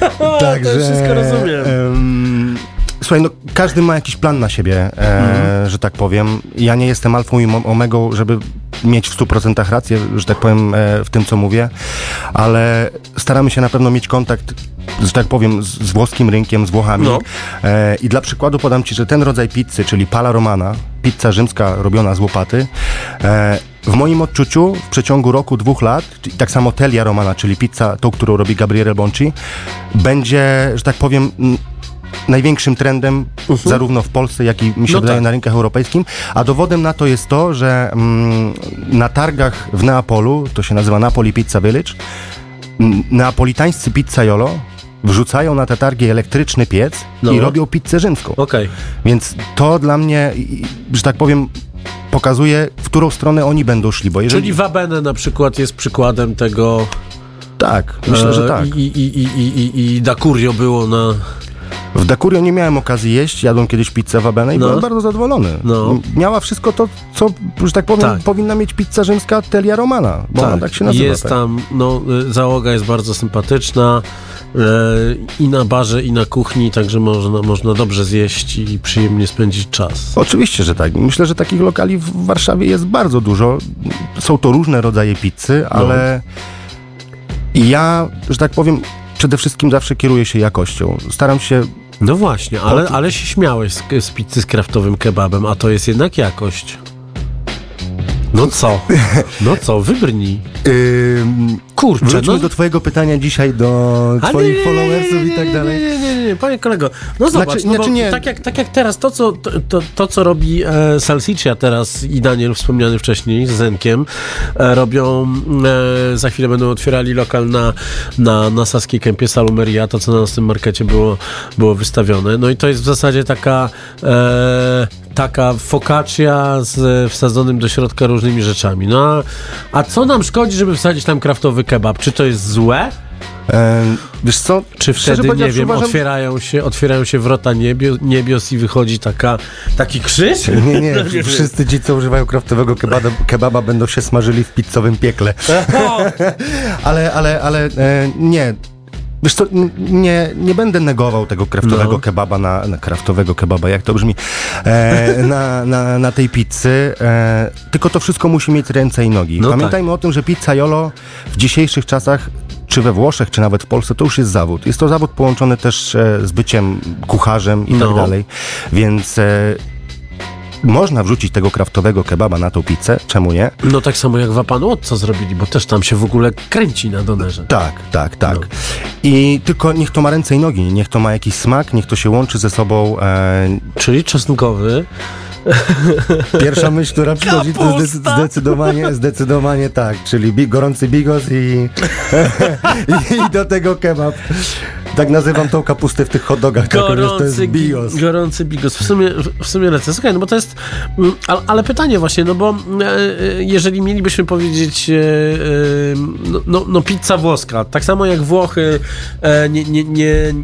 S4: Także,
S3: to wszystko rozumiem.
S4: em, słuchaj, no, każdy ma jakiś plan na siebie, e,
S3: Mhm.
S4: że tak powiem. Ja nie jestem alfą i omegą, żeby mieć w 100% rację, że tak powiem, e, w tym, co mówię, ale staramy się na pewno mieć kontakt, że tak powiem, z, z włoskim rynkiem, z Włochami.
S3: No.
S4: E, I dla przykładu podam ci, że ten rodzaj pizzy, czyli pala romana, pizza rzymska robiona z łopaty, e, w moim odczuciu w przeciągu roku, dwóch lat, tak samo telia romana, czyli pizza, tą, którą robi Gabriele Bonci, będzie, że tak powiem, największym trendem zarówno w Polsce, jak i mi się
S3: Mhm. No
S4: wydaje
S3: tak.
S4: na rynkach europejskim. A dowodem na to jest to, że mm, na targach w Neapolu, to się nazywa Napoli Pizza Village, neapolitańscy pizzaiolo wrzucają na te targi elektryczny piec
S3: No.
S4: i robią pizzę rzymską.
S3: Okej.
S4: Więc to dla mnie, że tak powiem, pokazuje, w którą stronę oni będą szli, bo jeżeli...
S3: Czyli Wabene na przykład jest przykładem tego.
S4: Tak, myślę, że
S3: e,
S4: tak.
S3: I, i, i, i, i, i było na.
S4: W Dakurio nie miałem okazji jeść, jadłem kiedyś pizzę w Abene i
S3: No.
S4: byłem bardzo zadowolony.
S3: No.
S4: Miała wszystko to, co, że tak powiem,
S3: Tak.
S4: powinna mieć pizza rzymska Telia Romana, bo ona tak się nazywa.
S3: Jest
S4: tak.
S3: tam, no, y, załoga jest bardzo sympatyczna. e, I na barze, i na kuchni, także można, można dobrze zjeść i przyjemnie spędzić czas.
S4: Oczywiście, że tak. Myślę, że takich lokali w Warszawie jest bardzo dużo. Są to różne rodzaje
S3: No.
S4: pizzy, ale ja, że tak powiem, przede wszystkim zawsze kieruję się jakością. Staram się
S3: No właśnie, ale, ale się śmiałeś z, z pizzy z kraftowym kebabem, a to jest jednak jakość. No co? No co, wybrnij.
S4: Ym,
S3: Kurczę,
S4: Wróćmy
S3: no.
S4: do twojego pytania dzisiaj, do
S3: A
S4: twoich
S3: nie,
S4: followersów
S3: nie,
S4: i tak dalej.
S3: Nie, nie, nie, nie, panie kolego. No zobacz,
S4: Znaczy-
S3: no
S4: znaczy nie.
S3: Tak, jak, tak jak teraz, to co, to, to, to, co robi e, Salsiccia teraz i Daniel wspomniany wcześniej z Zenkiem, e, robią, e, za chwilę będą otwierali lokal na, na, na Saskiej Kępie Salumeria, to co na naszym markecie było, było wystawione. No i to jest w zasadzie taka e, taka focaccia z wsadzonym do środka różnymi rzeczami. No a, a co nam szkodzi, żeby wsadzić tam kraftowy kebab? Czy to jest złe?
S4: Ym, wiesz co?
S3: Czy wtedy, nie wiem,
S4: uważam-
S3: otwierają się, otwierają się wrota niebio, niebios i wychodzi taka, taki krzyż?
S4: Nie, nie,
S3: No
S4: wszyscy ci, co używają kraftowego kebaba, kebaba będą się smażyli w pizzowym piekle. ale, ale, ale e, nie. Wiesz co, nie, nie będę negował tego kraftowego
S3: No.
S4: kebaba na, na kraftowego kebaba, jak to brzmi, e, na, na, na tej pizzy, e, tylko to wszystko musi mieć ręce i nogi.
S3: No
S4: Pamiętajmy o tym, że pizza Jolo w dzisiejszych czasach czy we Włoszech, czy nawet w Polsce, to już jest zawód. Jest to zawód połączony też e, z byciem kucharzem i
S3: No.
S4: tak dalej. Więc e, można wrzucić tego kraftowego kebaba na tą pizzę, czemu nie?
S3: No tak samo jak w Apanu co zrobili, bo też tam się w ogóle kręci na donerze.
S4: Tak, tak, tak.
S3: No.
S4: I tylko niech to ma ręce i nogi, niech to ma jakiś smak, niech to się łączy ze sobą. E,
S3: Czyli czosnkowy.
S4: Pierwsza myśl, która przychodzi, to zdecydowanie, zdecydowanie tak, czyli bi- gorący bigos i, i do tego kebab. Tak nazywam tą kapustę w tych hot dogach, taką, wiesz, to jest
S3: Gorący,
S4: bigos.
S3: gorący bigos. W sumie, w sumie lecę. Słuchaj, no bo to jest... mm, Ale, pytanie właśnie, no bo e, e, jeżeli mielibyśmy powiedzieć e, no, no, no pizza włoska, tak samo jak Włochy nie, nie, nie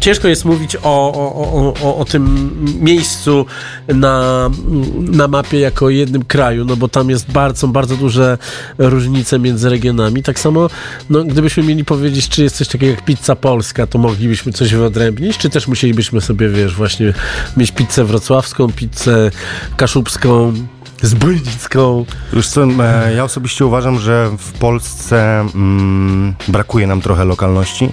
S3: Ciężko jest mówić o, o, o, o, tym miejscu na, na mapie jako jednym kraju, no bo tam jest bardzo, bardzo duże różnice między regionami. Tak samo, no, gdybyśmy mieli powiedzieć, czy jest coś takiego jak pizza polska, to moglibyśmy coś wyodrębnić, czy też musielibyśmy sobie, wiesz, właśnie mieć pizzę wrocławską, pizzę kaszubską, zbójnicką.
S4: Wiesz co, e, ja osobiście uważam, że w Polsce mm, brakuje nam trochę lokalności.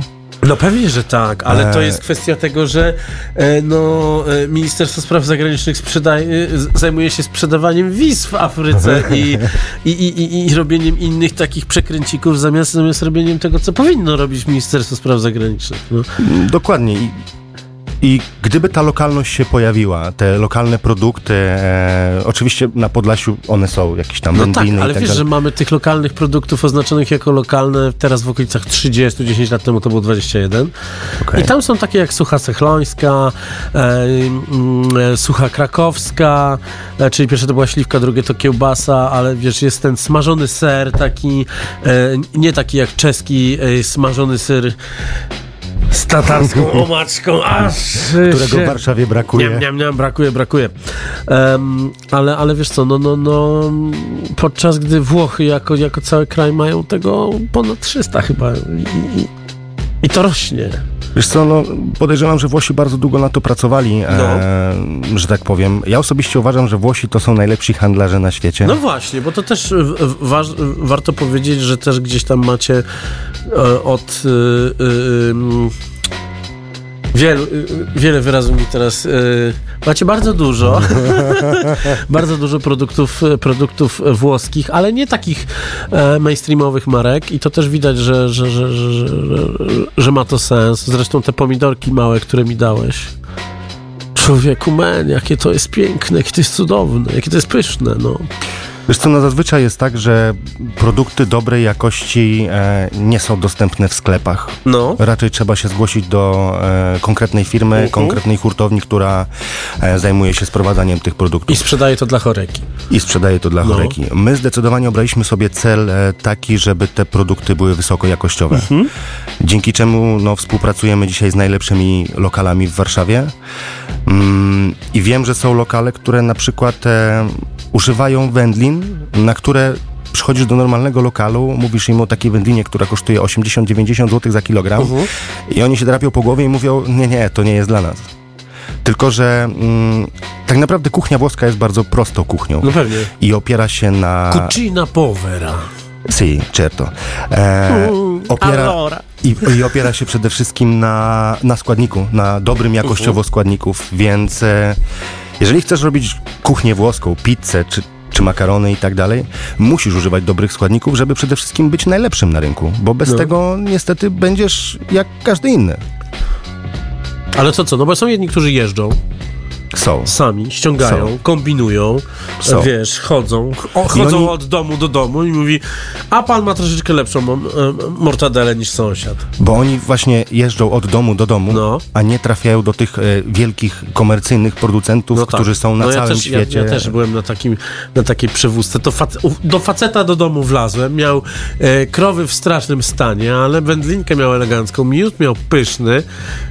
S3: No pewnie, że tak, ale to
S4: E.
S3: jest kwestia tego, że e, no, e, Ministerstwo Spraw Zagranicznych zajmuje się sprzedawaniem wiz w Afryce i, i, i, i, i robieniem innych takich przekręcików zamiast, zamiast robieniem tego, co powinno robić Ministerstwo Spraw Zagranicznych. No.
S4: Dokładnie. I, gdyby ta lokalność się pojawiła, te lokalne produkty, e, oczywiście na Podlasiu one są, jakieś tam
S3: No tak, ale
S4: tak
S3: wiesz,
S4: dalej.
S3: że mamy tych lokalnych produktów oznaczonych jako lokalne teraz w okolicach 30, 10 lat temu to było 21.
S4: Okej.
S3: I tam są takie jak sucha sechlońska, e, mm, e, sucha krakowska, e, czyli pierwsze to była śliwka, drugie to kiełbasa, ale wiesz, jest ten smażony ser taki, e, nie taki jak czeski e, smażony ser z tatarską omaczką, aż
S4: Którego w Warszawie brakuje.
S3: Nie, nie, nie, brakuje, brakuje. Em, ale, ale wiesz co, no, no, no, podczas gdy Włochy jako, jako cały kraj mają tego ponad 300 chyba i, i, i to rośnie.
S4: Wiesz co, no, podejrzewam, że Włosi bardzo długo na to pracowali,
S3: No.
S4: e, że tak powiem. Ja osobiście uważam, że Włosi to są najlepsi handlarze na świecie.
S3: No właśnie, bo to też w- w- waż, warto powiedzieć, że też gdzieś tam macie e, od y, ym, wielu, wiele wyrazów mi teraz y, macie bardzo dużo bardzo dużo produktów, produktów włoskich, ale nie takich e, mainstreamowych marek i to też widać, że, że, że, że ma to sens. Zresztą te pomidorki małe, które mi dałeś. Człowieku, men, jakie to jest piękne, jakie to jest cudowne, jakie to jest pyszne, no.
S4: Wiesz co, no zazwyczaj jest tak, że produkty dobrej jakości e, nie są dostępne w sklepach.
S3: No.
S4: Raczej trzeba się zgłosić do e, konkretnej firmy,
S3: Mhm.
S4: konkretnej hurtowni, która e, zajmuje się sprowadzaniem tych produktów
S3: I sprzedaje to dla choreki.
S4: i sprzedaje to dla
S3: No.
S4: choreki. My zdecydowanie obraliśmy sobie cel e, taki, żeby te produkty były wysoko jakościowe.
S3: Mhm.
S4: Dzięki czemu no, współpracujemy dzisiaj z najlepszymi lokalami w Warszawie. Mm, I wiem, że są lokale, które na przykład e, używają wędlin, na które przychodzisz do normalnego lokalu, mówisz im o takiej wędlinie, która kosztuje 80-90 zł za kilogram
S3: Mhm.
S4: i oni się drapią po głowie i mówią, nie, nie, to nie jest dla nas. Tylko, że mm, tak naprawdę kuchnia włoska jest bardzo prostą kuchnią
S3: No pewnie.
S4: i opiera się na...
S3: Cucina povera.
S4: Si, certo. E, opiera,
S3: Allora.
S4: i, I opiera się przede wszystkim na, na składniku, na dobrym jakościowo składników, więc e, jeżeli chcesz robić kuchnię włoską, pizzę czy, czy makarony i tak dalej, musisz używać dobrych składników, żeby przede wszystkim być najlepszym na rynku, bo bez
S3: No.
S4: tego niestety będziesz jak każdy inny.
S3: Ale co, co? No bo są jedni, którzy jeżdżą
S4: Są.
S3: sami, ściągają,
S4: Są.
S3: kombinują,
S4: Są.
S3: wiesz, chodzą, ch- o, chodzą
S4: oni-
S3: od domu do domu i mówi, a pan ma troszeczkę lepszą m- mortadelę niż sąsiad.
S4: Bo oni właśnie jeżdżą od domu do domu,
S3: No.
S4: a nie trafiają do tych e, wielkich komercyjnych producentów,
S3: No tak.
S4: którzy są na
S3: no ja
S4: całym
S3: też,
S4: świecie.
S3: Ja, ja też byłem na, takim, na takiej przewózce. To fac, do faceta do domu wlazłem, miał e, krowy w strasznym stanie, ale wędlinkę miał elegancką, miód miał pyszny.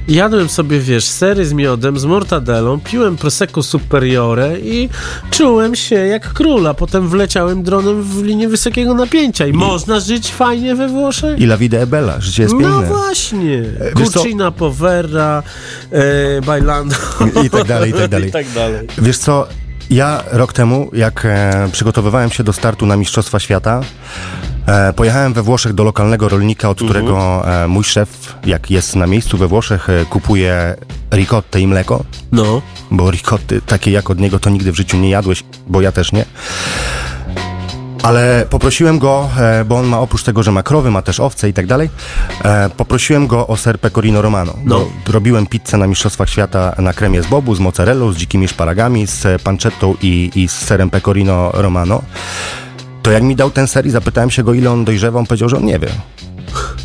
S3: Jadłem sobie, wiesz, sery z miodem, z mortadelą, piłem Prosecco Superiore i czułem się jak króla. Potem wleciałem dronem w linię wysokiego napięcia i, można żyć fajnie we Włoszech.
S4: I La Vida e Bella, życie jest
S3: No
S4: piękne.
S3: właśnie.
S4: wiesz co?
S3: Cucina Povera, e, Bailando
S4: I tak dalej, i tak dalej.
S3: I tak dalej.
S4: Wiesz co, ja rok temu, jak e, przygotowywałem się do startu na Mistrzostwa Świata, E, pojechałem we Włoszech do lokalnego rolnika, od którego e, mój szef, jak jest na miejscu we Włoszech, e, kupuje ricottę i mleko,
S3: No.
S4: bo ricotty takie jak od niego to nigdy w życiu nie jadłeś, bo ja też nie. Ale poprosiłem go, bo on ma oprócz tego, że ma krowy, ma też owce i tak dalej, poprosiłem go o ser pecorino romano.
S3: No.
S4: Robiłem pizzę na Mistrzostwach Świata na kremie z bobu, z mozzarellą, z dzikimi szparagami, z panczettą i, i z serem pecorino romano. To jak mi dał ten ser i zapytałem się go, ile on dojrzewa, on powiedział, że on nie wie.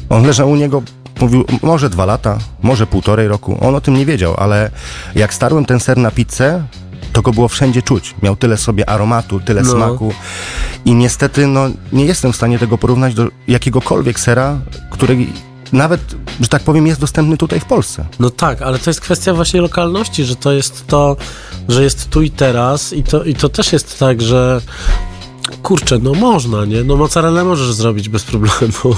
S4: On leżał u niego, mówił, może dwa lata, może półtorej roku. On o tym nie wiedział, ale jak starłem ten ser na pizzę, to go było wszędzie czuć. Miał tyle sobie aromatu, tyle
S3: No.
S4: smaku. I niestety, no, nie jestem w stanie tego porównać do jakiegokolwiek sera, który nawet, że tak powiem, jest dostępny tutaj w Polsce.
S3: No tak, ale to jest kwestia właśnie lokalności, że to jest to, że jest tu i teraz i to, i to też jest tak, że kurczę, no można, nie? No mozzarellę możesz zrobić bez problemu.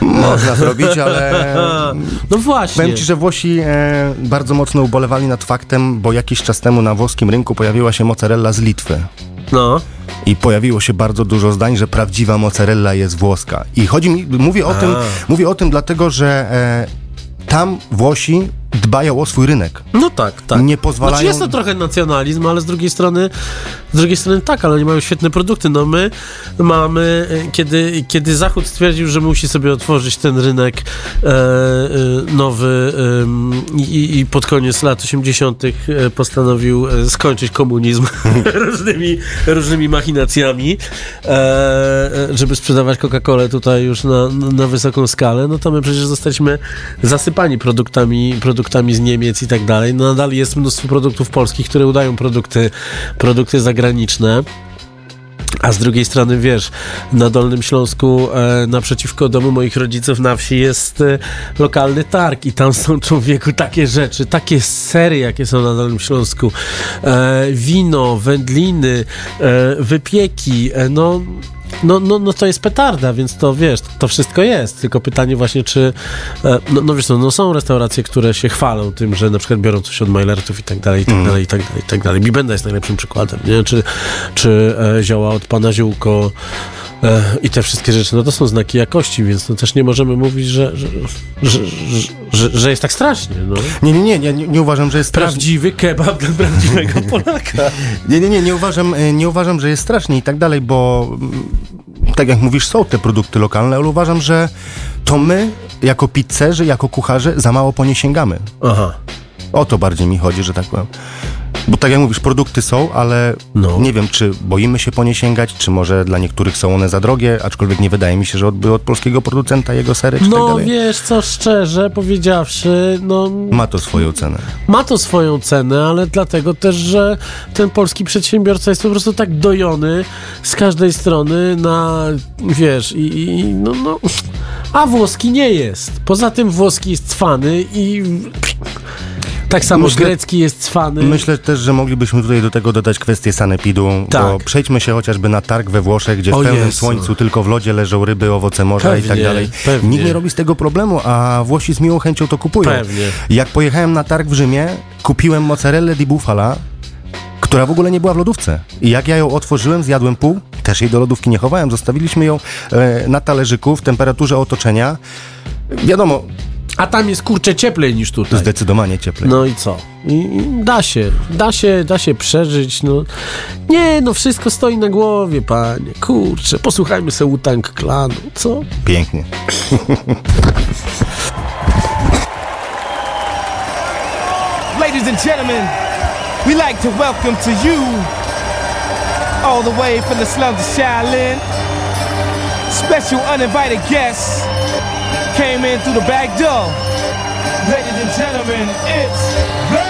S4: Można zrobić, ale
S3: No właśnie.
S4: Powiem Ci, że Włosi e, bardzo mocno ubolewali nad faktem, bo jakiś czas temu na włoskim rynku pojawiła się mozzarella z Litwy.
S3: No,
S4: I pojawiło się bardzo dużo zdań, że prawdziwa mozzarella jest włoska. I chodzi mi, mówię o, tym, mówię o tym dlatego, że e, tam Włosi dbają o swój rynek.
S3: no tak, tak.
S4: Nie pozwalają-
S3: Znaczy jest to trochę nacjonalizm, ale z drugiej strony z drugiej strony tak, ale oni mają świetne produkty. No my mamy, e, kiedy, kiedy Zachód stwierdził, że musi sobie otworzyć ten rynek e, e, nowy em, i, i pod koniec lat 80. e, postanowił e, skończyć komunizm różnymi, różnymi machinacjami, e, e, żeby sprzedawać Coca-Colę tutaj już na, na wysoką skalę, no to my przecież zostaliśmy zasypani produktami, produktami z Niemiec i tak dalej. No nadal jest mnóstwo produktów polskich, które udają produkty, produkty zagraniczne. A z drugiej strony, wiesz, na Dolnym Śląsku, e, naprzeciwko domu moich rodziców na wsi jest e, lokalny targ i tam są człowieku takie rzeczy, takie sery, jakie są na Dolnym Śląsku. E, wino, wędliny, e, wypieki, e, no... No, no, no to jest petarda, więc to wiesz, to wszystko jest. Tylko pytanie właśnie, czy. E, no, no wiesz, no, no są restauracje, które się chwalą tym, że na przykład biorą coś od Mailertów i tak dalej, i tak dalej, i tak dalej, i tak dalej. Bibenda jest najlepszym przykładem, nie? Czy, czy e, zioła od pana ziółko i te wszystkie rzeczy, no to są znaki jakości, więc no też nie możemy mówić, że, że, że, że, jest tak strasznie, no.
S4: Nie, nie, nie, nie, nie, nie uważam, że jest strasznie.
S3: Prawdziwy kebab dla prawdziwego Polaka.
S4: Nie, nie, nie, nie uważam, e, nie uważam, że jest strasznie i tak dalej, bo mm, tak jak mówisz, są te produkty lokalne, ale uważam, że to my, jako pizzerzy, jako kucharze, za mało po nie sięgamy.
S3: Aha.
S4: O to bardziej mi chodzi, że tak powiem. Bo tak jak mówisz, produkty są, ale
S3: No.
S4: nie wiem, czy boimy się po nie sięgać, czy może dla niektórych są one za drogie, aczkolwiek nie wydaje mi się, że od, od polskiego producenta jego sery, czy tak
S3: No
S4: dalej.
S3: wiesz co, szczerze powiedziawszy, no
S4: Ma to swoją cenę.
S3: ma to swoją cenę, ale dlatego też, że ten polski przedsiębiorca jest po prostu tak dojony z każdej strony na, wiesz, i, i no, no, a włoski nie jest. Poza tym włoski jest cwany i tak samo
S4: Myślę-
S3: grecki jest cwany.
S4: Myślę też, że moglibyśmy tutaj do tego dodać kwestię sanepidu,
S3: Tak.
S4: bo przejdźmy się chociażby na targ we Włoszech, gdzie
S3: O
S4: w pełnym
S3: Jezu.
S4: słońcu tylko w lodzie leżą ryby, owoce morza i tak
S3: Pewnie,
S4: dalej.
S3: pewnie.
S4: Nikt nie robi z tego problemu, a Włosi z miłą chęcią to kupują.
S3: Pewnie.
S4: Jak pojechałem na targ w Rzymie, kupiłem mozzarellę di bufala, która w ogóle nie była w lodówce. I jak ja ją otworzyłem, zjadłem pół, też jej do lodówki nie chowałem, zostawiliśmy ją e, na talerzyku w temperaturze otoczenia. Wiadomo,
S3: A tam jest kurczę cieplej niż tutaj.
S4: zdecydowanie cieplej.
S3: No i co? I, da się, da się, da się przeżyć, no. Nie, no wszystko stoi na głowie, panie. Kurczę, posłuchajmy se Wu-Tang Klanu, co?
S4: Pięknie.
S9: Ladies and gentlemen, we like to welcome to you, all the way from the slums of Shaolin, special uninvited guests came in through the back door. Ladies and gentlemen, it's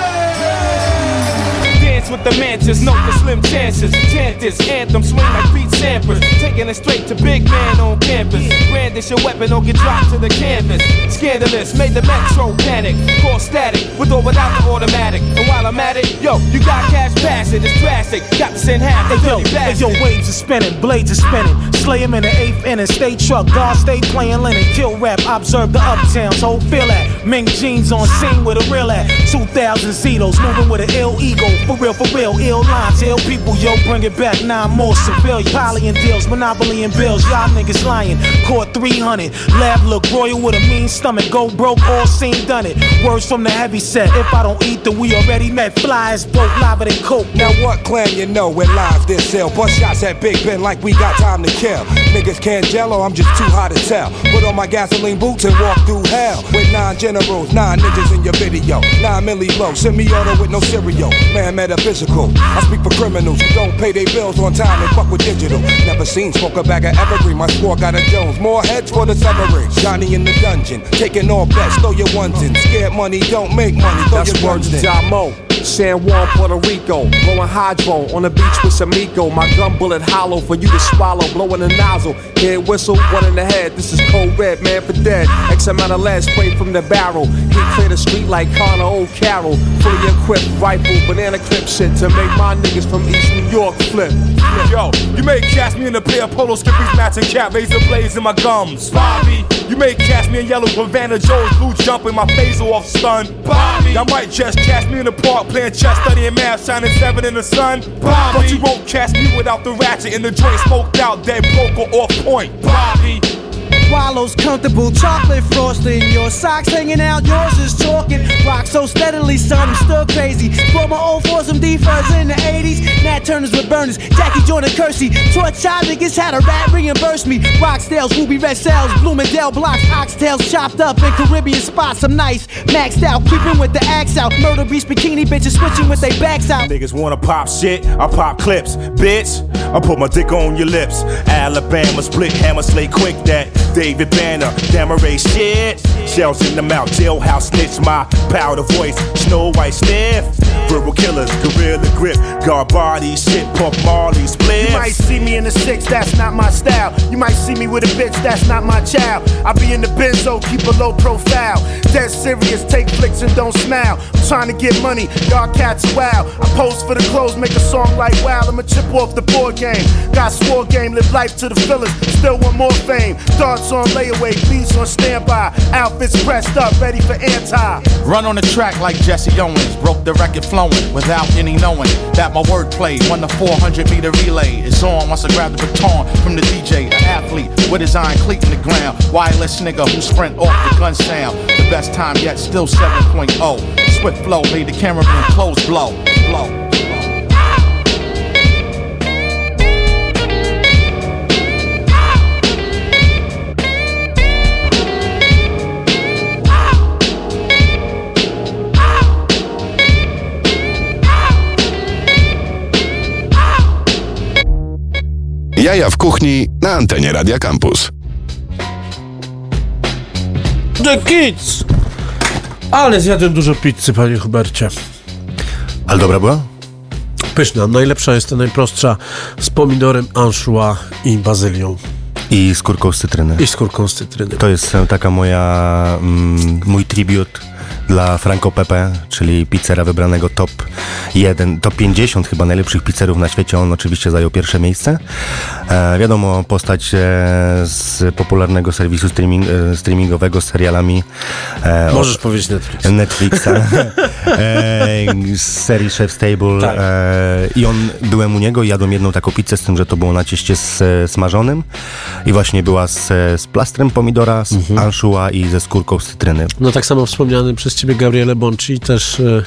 S9: with the mantis, note the slim chances. Chant this anthem, swing like Pete Sampras. Taking it straight to big man on campus. Brandish your weapon or get dropped to the canvas. scandalous, made the metro panic. Cause static, with or without the automatic. And while I'm at it, yo, you got cash passing, it's drastic. Got to send half the
S10: yo, hey yo, waves are spinning, blades are spinning. Slay him in the eighth inning, stay truck, guard stay playing linen, kill rap, observe the uptowns, whole feel that. Ming jeans on scene with a real at. 2000 Zetos, moving with an ill ego, for real, for real, ill lines, ill people, yo, bring it back, nine more civilian. And deals, monopoly and bills, y'all niggas lying. Caught 300, lab look royal with a mean stomach, go broke, all seen, done it. Words from the heavy set, if I don't eat, then we already met. Flies, broke, lava than coke.
S6: Now what clan you know when lives this sell? Bust shots at Big Ben like we got time to kill. Niggas can't jello, I'm just too hot to tell. Put on my gasoline boots and walk through hell. With nine generals, nine ninjas in your video. Nine milli low, semi-auto with no cereal. Man, metaphysical. I speak for criminals who don't pay their bills on time and fuck with digital. Never seen smoke a bag of evergreen. My squad got a Jones. More heads for the submarine. Johnny in the dungeon. Taking all bets, throw your ones in. Scared money, don't make money, throw
S11: That's
S6: your
S11: words
S6: ones in.
S11: Jamo. San Juan, Puerto Rico, blowing hydro on the beach with Samico. My gun bullet hollow for you to swallow, blowing a nozzle. Head whistle, one in the head. This is cold red, man for dead. X amount of lead sprayed from the barrel. He clear the street like Connor O'Carroll. Fully equipped rifle, banana clip shit to make my niggas from East New York flip.
S12: Yo, you may catch me in a pair of polo skippies, matching cap, razor blades in my gums. Bobby, you may catch me in yellow Havana Joe's blue jumping my face off stun. Bobby, y'all might just catch me in the park playing chess, studying math, shining seven in the sun. Bobby, but you won't catch me without the ratchet in the joint, smoked out, dead broke or off point. Bobby.
S10: Wallows comfortable, chocolate frosting. Your socks hanging out, yours is talking. Rock so steadily, son, I'm still crazy. Brought my old for some defers in the 80s. Nat Turners with burners, Jackie Jordan Kersey. Torch child niggas had a rat reimburse me. Rockstales, Ruby Red Cells, Bloomingdale blocks, oxtails chopped up in Caribbean spots. I'm nice, maxed out, creeping with the axe out. Murder beast bikini bitches switching with their backs out.
S12: Niggas wanna pop shit, I pop clips. Bitch, I put my dick on your lips. Alabama split hammer slay quick that. David Banner, Damaray shit. Shells in the mouth, jailhouse snitch, my powder voice. Snow White stiff. Verbal killers, gorilla grip. Guard body shit, Puff Marley split.
S5: You might see me in the six, that's not my style. You might see me with a bitch, that's not my child. I be in the benzo, keep a low profile. Dead serious, take flicks and don't smile. I'm trying to get money, y'all cats wild. I pose for the clothes, make a song like wow. I'ma chip off the board game. Got swore game, live life to the fullest. Still want more fame. Darts on layaway, beats on standby. Outfits pressed up, ready for anti.
S13: Run on the track like Jesse Owens, broke the record flowing without any knowing that my wordplay won the 400 meter relay. Is on once I grab the baton from the DJ, an athlete with his iron cleat in the ground. Wireless nigga who sprint off the gun sound. The best time yet, still 7.0. Swift flow made the cameraman close blow, blow.
S1: Jaja w kuchni na antenie Radia Campus.
S3: The Kids! Ale zjadłem dużo pizzy, panie Hubercie.
S4: Ale dobra była?
S3: Pyszna. Najlepsza jest ta najprostsza z pomidorem, anchois i bazylią.
S4: I skórką z cytryny.
S3: I skórką z cytryny.
S4: To jest e, taka moja, mm, mój tribut dla Franco Pepe, czyli pizzera wybranego top 1, top 50 chyba najlepszych pizzerów na świecie. On oczywiście zajął pierwsze miejsce. E, wiadomo, postać e, z popularnego serwisu streaming, e, streamingowego z serialami. E,
S3: Możesz
S4: o-
S3: powiedzieć Netflix.
S4: Netflixa. e, z serii Chef's Table.
S3: Tak.
S4: E, I on, byłem u niego i jadłem jedną taką pizzę z tym, że to było na cieście z, smażonym i właśnie była z, z plastrem pomidora, z
S3: Mhm.
S4: i ze skórką z cytryny.
S3: No tak samo wspomniany przez ciebie Gabriele Bonci też, e,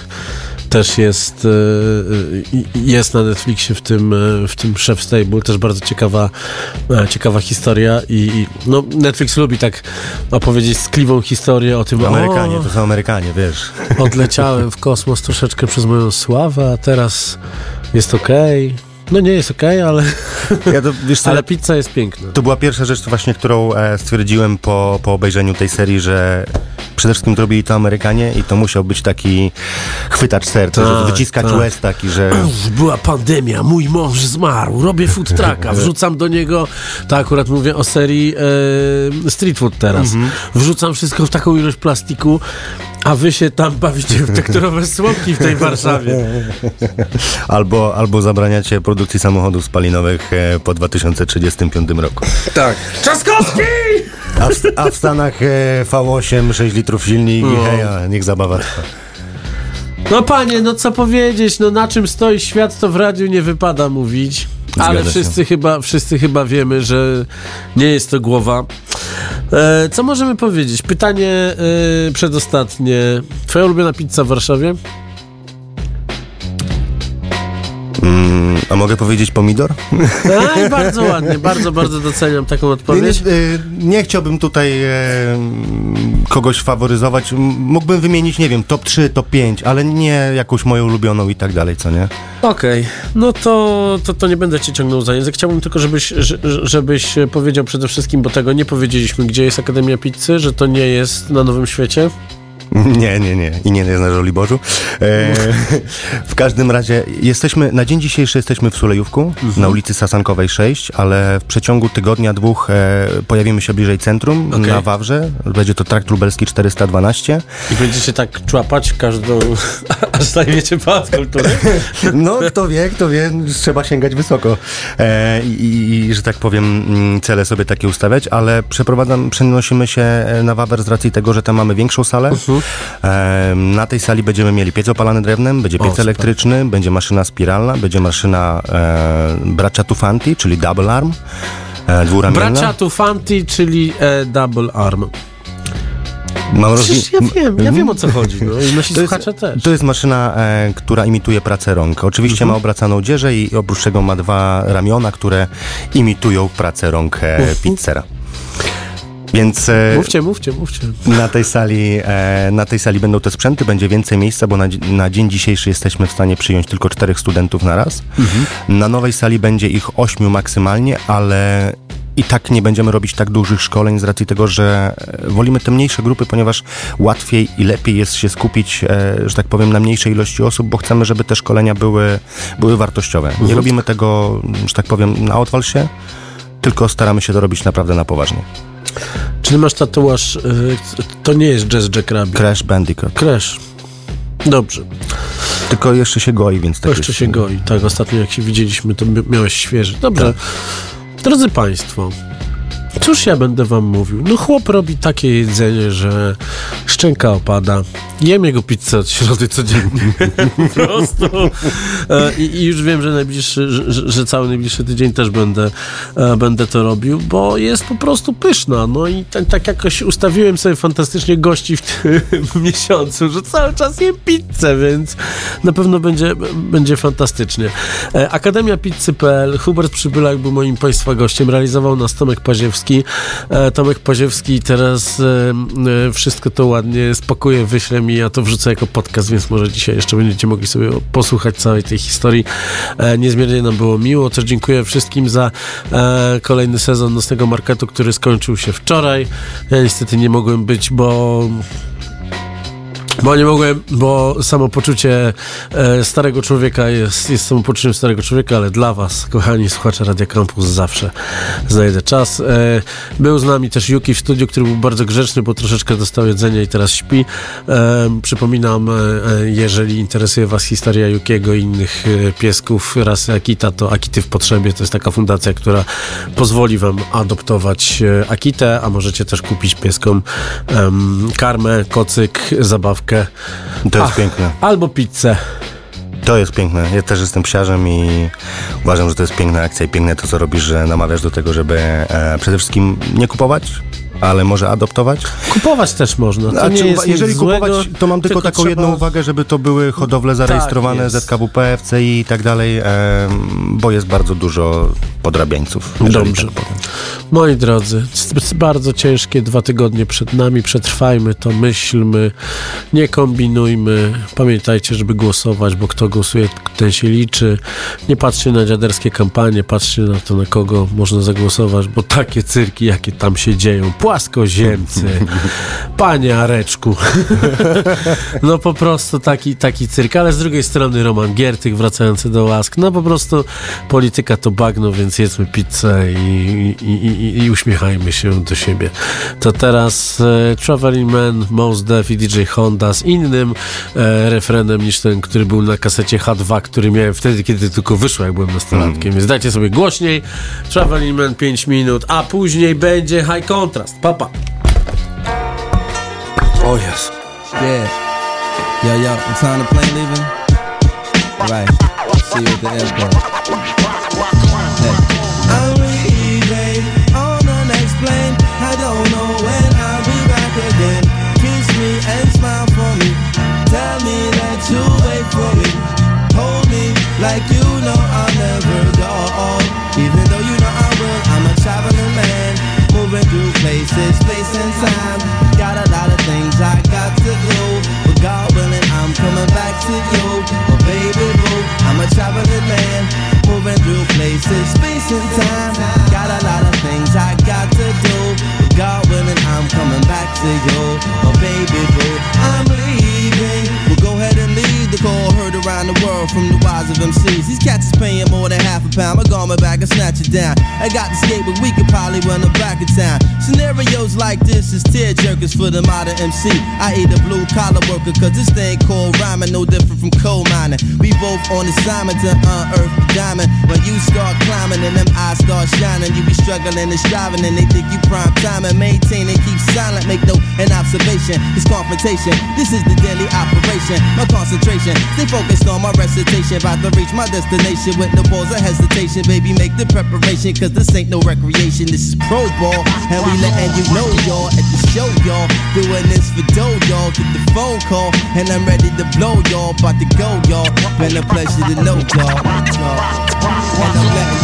S3: też jest, e, jest na Netflixie w tym, e, w tym Chef Stable, też bardzo ciekawa, ciekawa historia i, no, Netflix lubi tak opowiedzieć skliwą historię o tym,
S4: Amerykanie,
S3: o,
S4: to są Amerykanie, wiesz.
S3: odleciałem w kosmos troszeczkę przez moją sławę, a teraz jest okej. No nie jest okej, ale,
S4: Ja to, co,
S3: ale pizza jest piękna.
S4: To była pierwsza rzecz właśnie, którą e, stwierdziłem po, po obejrzeniu tej serii, że przede wszystkim zrobili to Amerykanie i to musiał być taki chwytacz serca,
S3: Tak,
S4: żeby wyciskać
S3: tak.
S4: łez taki, że...
S3: Była pandemia, mój mąż zmarł, robię food trucka, wrzucam do niego, to akurat mówię o serii e, Street Food teraz, wrzucam wszystko w taką ilość plastiku, a wy się tam bawicie w tekturowe słomki w tej Warszawie.
S4: Albo, albo zabraniacie produkcji samochodów spalinowych e, po 2035 roku.
S3: Tak. Trzaskowski!
S4: A w, a w Stanach e, V8, 6 litrów silnik i
S3: No.
S4: heja, niech zabawa trwa.
S3: No panie, no co powiedzieć, no na czym stoi świat, to w radiu nie wypada mówić. Ale
S4: Zgadza się.
S3: wszyscy chyba, wszyscy chyba wiemy, że nie jest to głowa. E, co możemy powiedzieć? Pytanie e, przedostatnie. Twoja ulubiona pizza w Warszawie?
S4: Mm, a mogę powiedzieć pomidor?
S3: A, i bardzo ładnie, bardzo, bardzo doceniam taką
S4: Nie,
S3: odpowiedź.
S4: nie, y, nie chciałbym tutaj e, kogoś faworyzować. Mógłbym wymienić, nie wiem, top 3, top 5, ale nie jakąś moją ulubioną i tak dalej, co nie?
S3: Okej, no to, to, to nie będę cię ciągnął za język. Chciałbym tylko, żebyś, że- żebyś powiedział przede wszystkim, bo tego nie powiedzieliśmy, gdzie jest Akademia Pizzy, że to nie jest na Nowym Świecie.
S4: Nie, nie, nie. I nie jest na Żoliborzu. E, w każdym razie jesteśmy, na dzień dzisiejszy jesteśmy w Sulejówku, na ulicy Sasankowej 6, ale w przeciągu tygodnia, dwóch e, pojawimy się bliżej centrum,
S3: Okej.
S4: na Wawrze. Będzie to trakt lubelski 412.
S3: I będziecie tak człapać każdą, aż zajmiecie pałac kultury.
S4: No, kto wie, kto wie, trzeba sięgać wysoko. E, i, I, że tak powiem, mm, cele sobie takie ustawiać, ale przeprowadzam, przenosimy się e, na Wawer z racji tego, że tam mamy większą salę. E, na tej sali będziemy mieli piec opalany drewnem, będzie piec
S3: super.
S4: elektryczny, będzie maszyna spiralna, będzie maszyna e, Braccia Tufanti, czyli double arm. E, dwuramienna.
S3: Bracia Tufanti, czyli e, Double Arm.
S4: Mam
S3: Przecież ja wiem, ja wiem o co chodzi. No. I nasi
S4: To jest,
S3: słuchacze też.
S4: to jest maszyna, e, która imituje pracę rąk. Oczywiście ma obracaną dzieżę i oprócz tego ma dwa ramiona, które imitują pracę rąk e, pizzera. Więc e,
S3: Mówcie, mówcie, mówcie.
S4: na tej, sali, e, na tej sali będą te sprzęty, będzie więcej miejsca, bo na, na dzień dzisiejszy jesteśmy w stanie przyjąć tylko czterech studentów na raz. Na nowej sali będzie ich ośmiu maksymalnie, ale i tak nie będziemy robić tak dużych szkoleń z racji tego, że e, wolimy te mniejsze grupy, ponieważ łatwiej i lepiej jest się skupić, że tak powiem, na mniejszej ilości osób, bo chcemy, żeby te szkolenia były, były wartościowe. Nie robimy tego, że tak powiem, na odwal się, tylko staramy się to robić naprawdę na poważnie.
S3: Czyli masz tatuaż, y, to nie jest Jazz Jack Rabbit.
S4: Crash Bandicoot.
S3: Crash. Dobrze.
S4: Tylko jeszcze się goi, więc
S3: To
S4: tak
S3: jeszcze
S4: jest-
S3: się goi. Tak, ostatnio jak się widzieliśmy, to mi- miałeś świeży. Dobrze. Drodzy Państwo, cóż ja będę Wam mówił? No chłop robi takie jedzenie, że szczęka opada. Jem jego pizzę od środy codziennie. po prostu. E, I, I już wiem, że najbliższy, że, że- cały najbliższy tydzień też będę, e, będę to robił, bo jest po prostu pyszna. No i tak, tak jakoś ustawiłem sobie fantastycznie gości w tym miesiącu, że cały czas jem pizzę, więc na pewno będzie, będzie fantastycznie. E, Akademia Pizzy.pl, Hubert Przybylak był moim Państwa gościem, realizował nas Tomek Paziewski. E, Tomek Paziewski teraz e, e, wszystko to ładnie spakuje, wyśle mi, ja to wrzucę jako podcast, więc może dzisiaj jeszcze będziecie mogli sobie posłuchać całej tej historii. Niezmiernie nam było miło. Też dziękuję wszystkim za kolejny sezon Nocnego Marketu, który skończył się wczoraj. Ja niestety nie mogłem być, bo bo nie mogłem, bo samopoczucie e, starego człowieka jest, jest samopoczuciem starego człowieka, ale dla was, kochani słuchacze Radia Campus, zawsze znajdę czas. E, był z nami też Yuki w studiu, który był bardzo grzeczny, bo troszeczkę dostał jedzenia i teraz śpi. E, przypominam, jeżeli interesuje was historia Yukiego i innych piesków rasy Akita, to Akity w Potrzebie to jest taka fundacja, która pozwoli wam adoptować Akitę, a możecie też kupić pieskom karmę, kocyk, zabawkę.
S4: To jest
S3: Ach,
S4: piękne.
S3: Albo pizzę.
S4: To jest piękne. Ja też jestem psiarzem i uważam, że to jest piękna akcja i piękne to, co robisz, że namawiasz do tego, żeby e, przede wszystkim nie kupować, ale może adoptować.
S3: Kupować też można. To
S4: A
S3: nie
S4: czy,
S3: jest
S4: jeżeli
S3: nic złego,
S4: kupować, to mam tylko, taką
S3: trzeba-
S4: jedną uwagę, żeby to były hodowle zarejestrowane
S3: jest.
S4: ZKWP, FCI i tak dalej, em, bo jest bardzo dużo podrabiańców.
S3: Dobrze.
S4: tak.
S3: Moi drodzy, bardzo ciężkie dwa tygodnie przed nami. Przetrwajmy to, myślmy, nie kombinujmy. Pamiętajcie, żeby głosować, bo kto głosuje, ten się liczy. Nie patrzcie na dziaderskie kampanie, patrzcie na to, na kogo można zagłosować, bo takie cyrki, jakie tam się dzieją, płaskoziemcy, panie Areczku. No po prostu taki, taki cyrk, ale z drugiej strony Roman Giertych wracający do łask. No po prostu polityka to bagno, więc jedzmy pizzę i, i, i, i uśmiechajmy się do siebie. To teraz e, Traveling Man, Mos Def i DJ Honda z innym e, refrenem niż ten, który był na kasecie H2, który miałem wtedy, kiedy tylko wyszło, jak byłem nastolatkiem. Więc dajcie sobie głośniej. Traveling Man 5 minut, a później będzie High Contrast. Papa.
S8: Oh yes. Yeah. Yo, yo, what time the plane leaving? Right. See you at the airport. Places, time. Got a lot of things I got to do. God willing, I'm coming back to you. Oh, baby the world from the wise of MCs. These cats is paying more than half a pound. My back and snatch it down. I got the skate, but we could probably run them back in town. Scenarios like this is tear jerkers for the modern MC. I eat a blue collar worker, cause this thing called rhyming, no different from coal mining. We both on assignment to unearth the diamond. When you start climbing and them eyes start shining, you be struggling and striving, and they think you prime time and maintain and keep silent. Make no an observation. It's confrontation. This is the daily operation. My concentration. Stay focused on my recitation. About to reach my destination with no pause or hesitation. Baby, make the preparation. Cause this ain't no recreation. This is pro ball. And we letting you know, y'all, at the show, y'all. Doing this for dough, y'all. Get the phone call. And I'm ready to blow, y'all. About to go, y'all. Been a pleasure to know, y'all. And I'm letting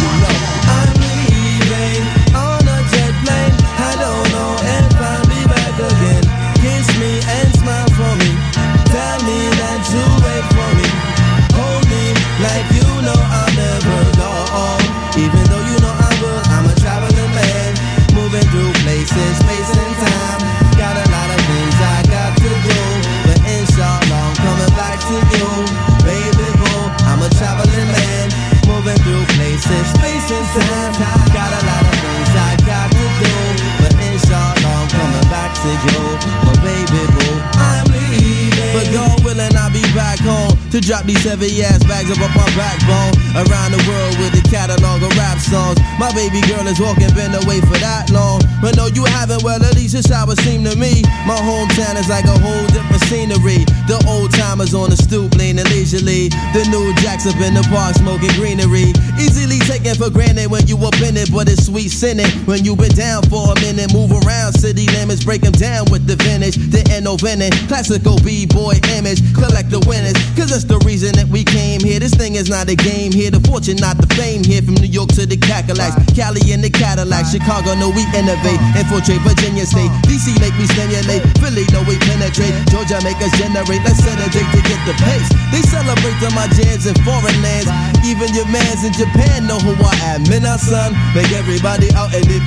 S8: drop these heavy ass bags up up my backbone. Around the world with a catalog of rap songs. My baby girl is walking, been away for that long. But no, you haven't, well, at least it's how it seemed to me. My hometown is like a whole different scenery. The old timers on the stoop leaning leisurely. The new jacks up in the park smoking greenery. Easily taken for granted when you up in it, but it's sweet sinning. When you been down for a minute, move around city limits, break them down with the vintage. The no vintage, classical B-boy image. Collect the winners, cause that's the reason that we came here. This thing is not a game here. The fortune, not the fame here. From New York to the Cadillacs, Cali and the Cadillac, Chicago, know we innovate, infiltrate Virginia State. DC make me stimulate, Philly know we penetrate, Georgia make us generate. Let's set a date to get the pace. They celebrate to my jams in foreign lands. Even your mans in Japan know who I am. In son, make everybody out in the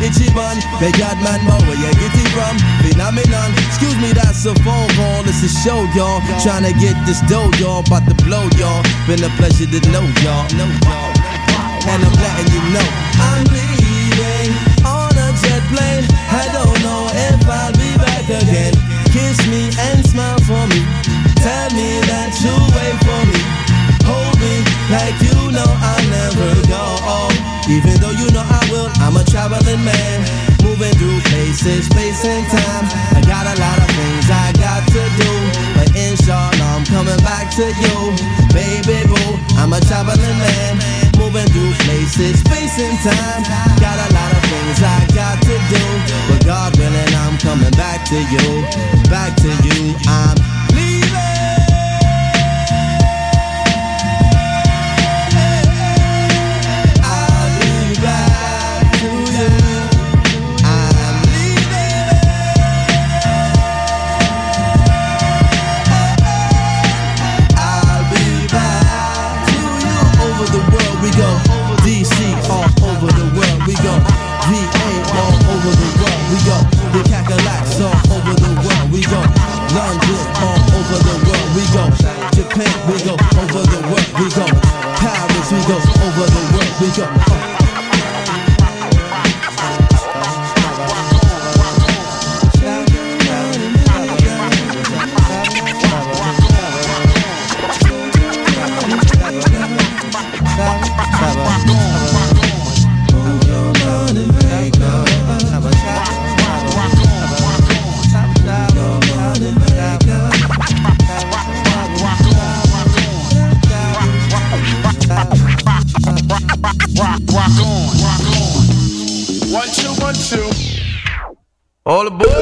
S8: itchy bun, make God man know where you get it from. Phenomenon, excuse me, that's a phone call. It's a show, y'all. Trying to get this dough, y'all. About to blow, y'all. Been a pleasure to know y'all. Know y'all.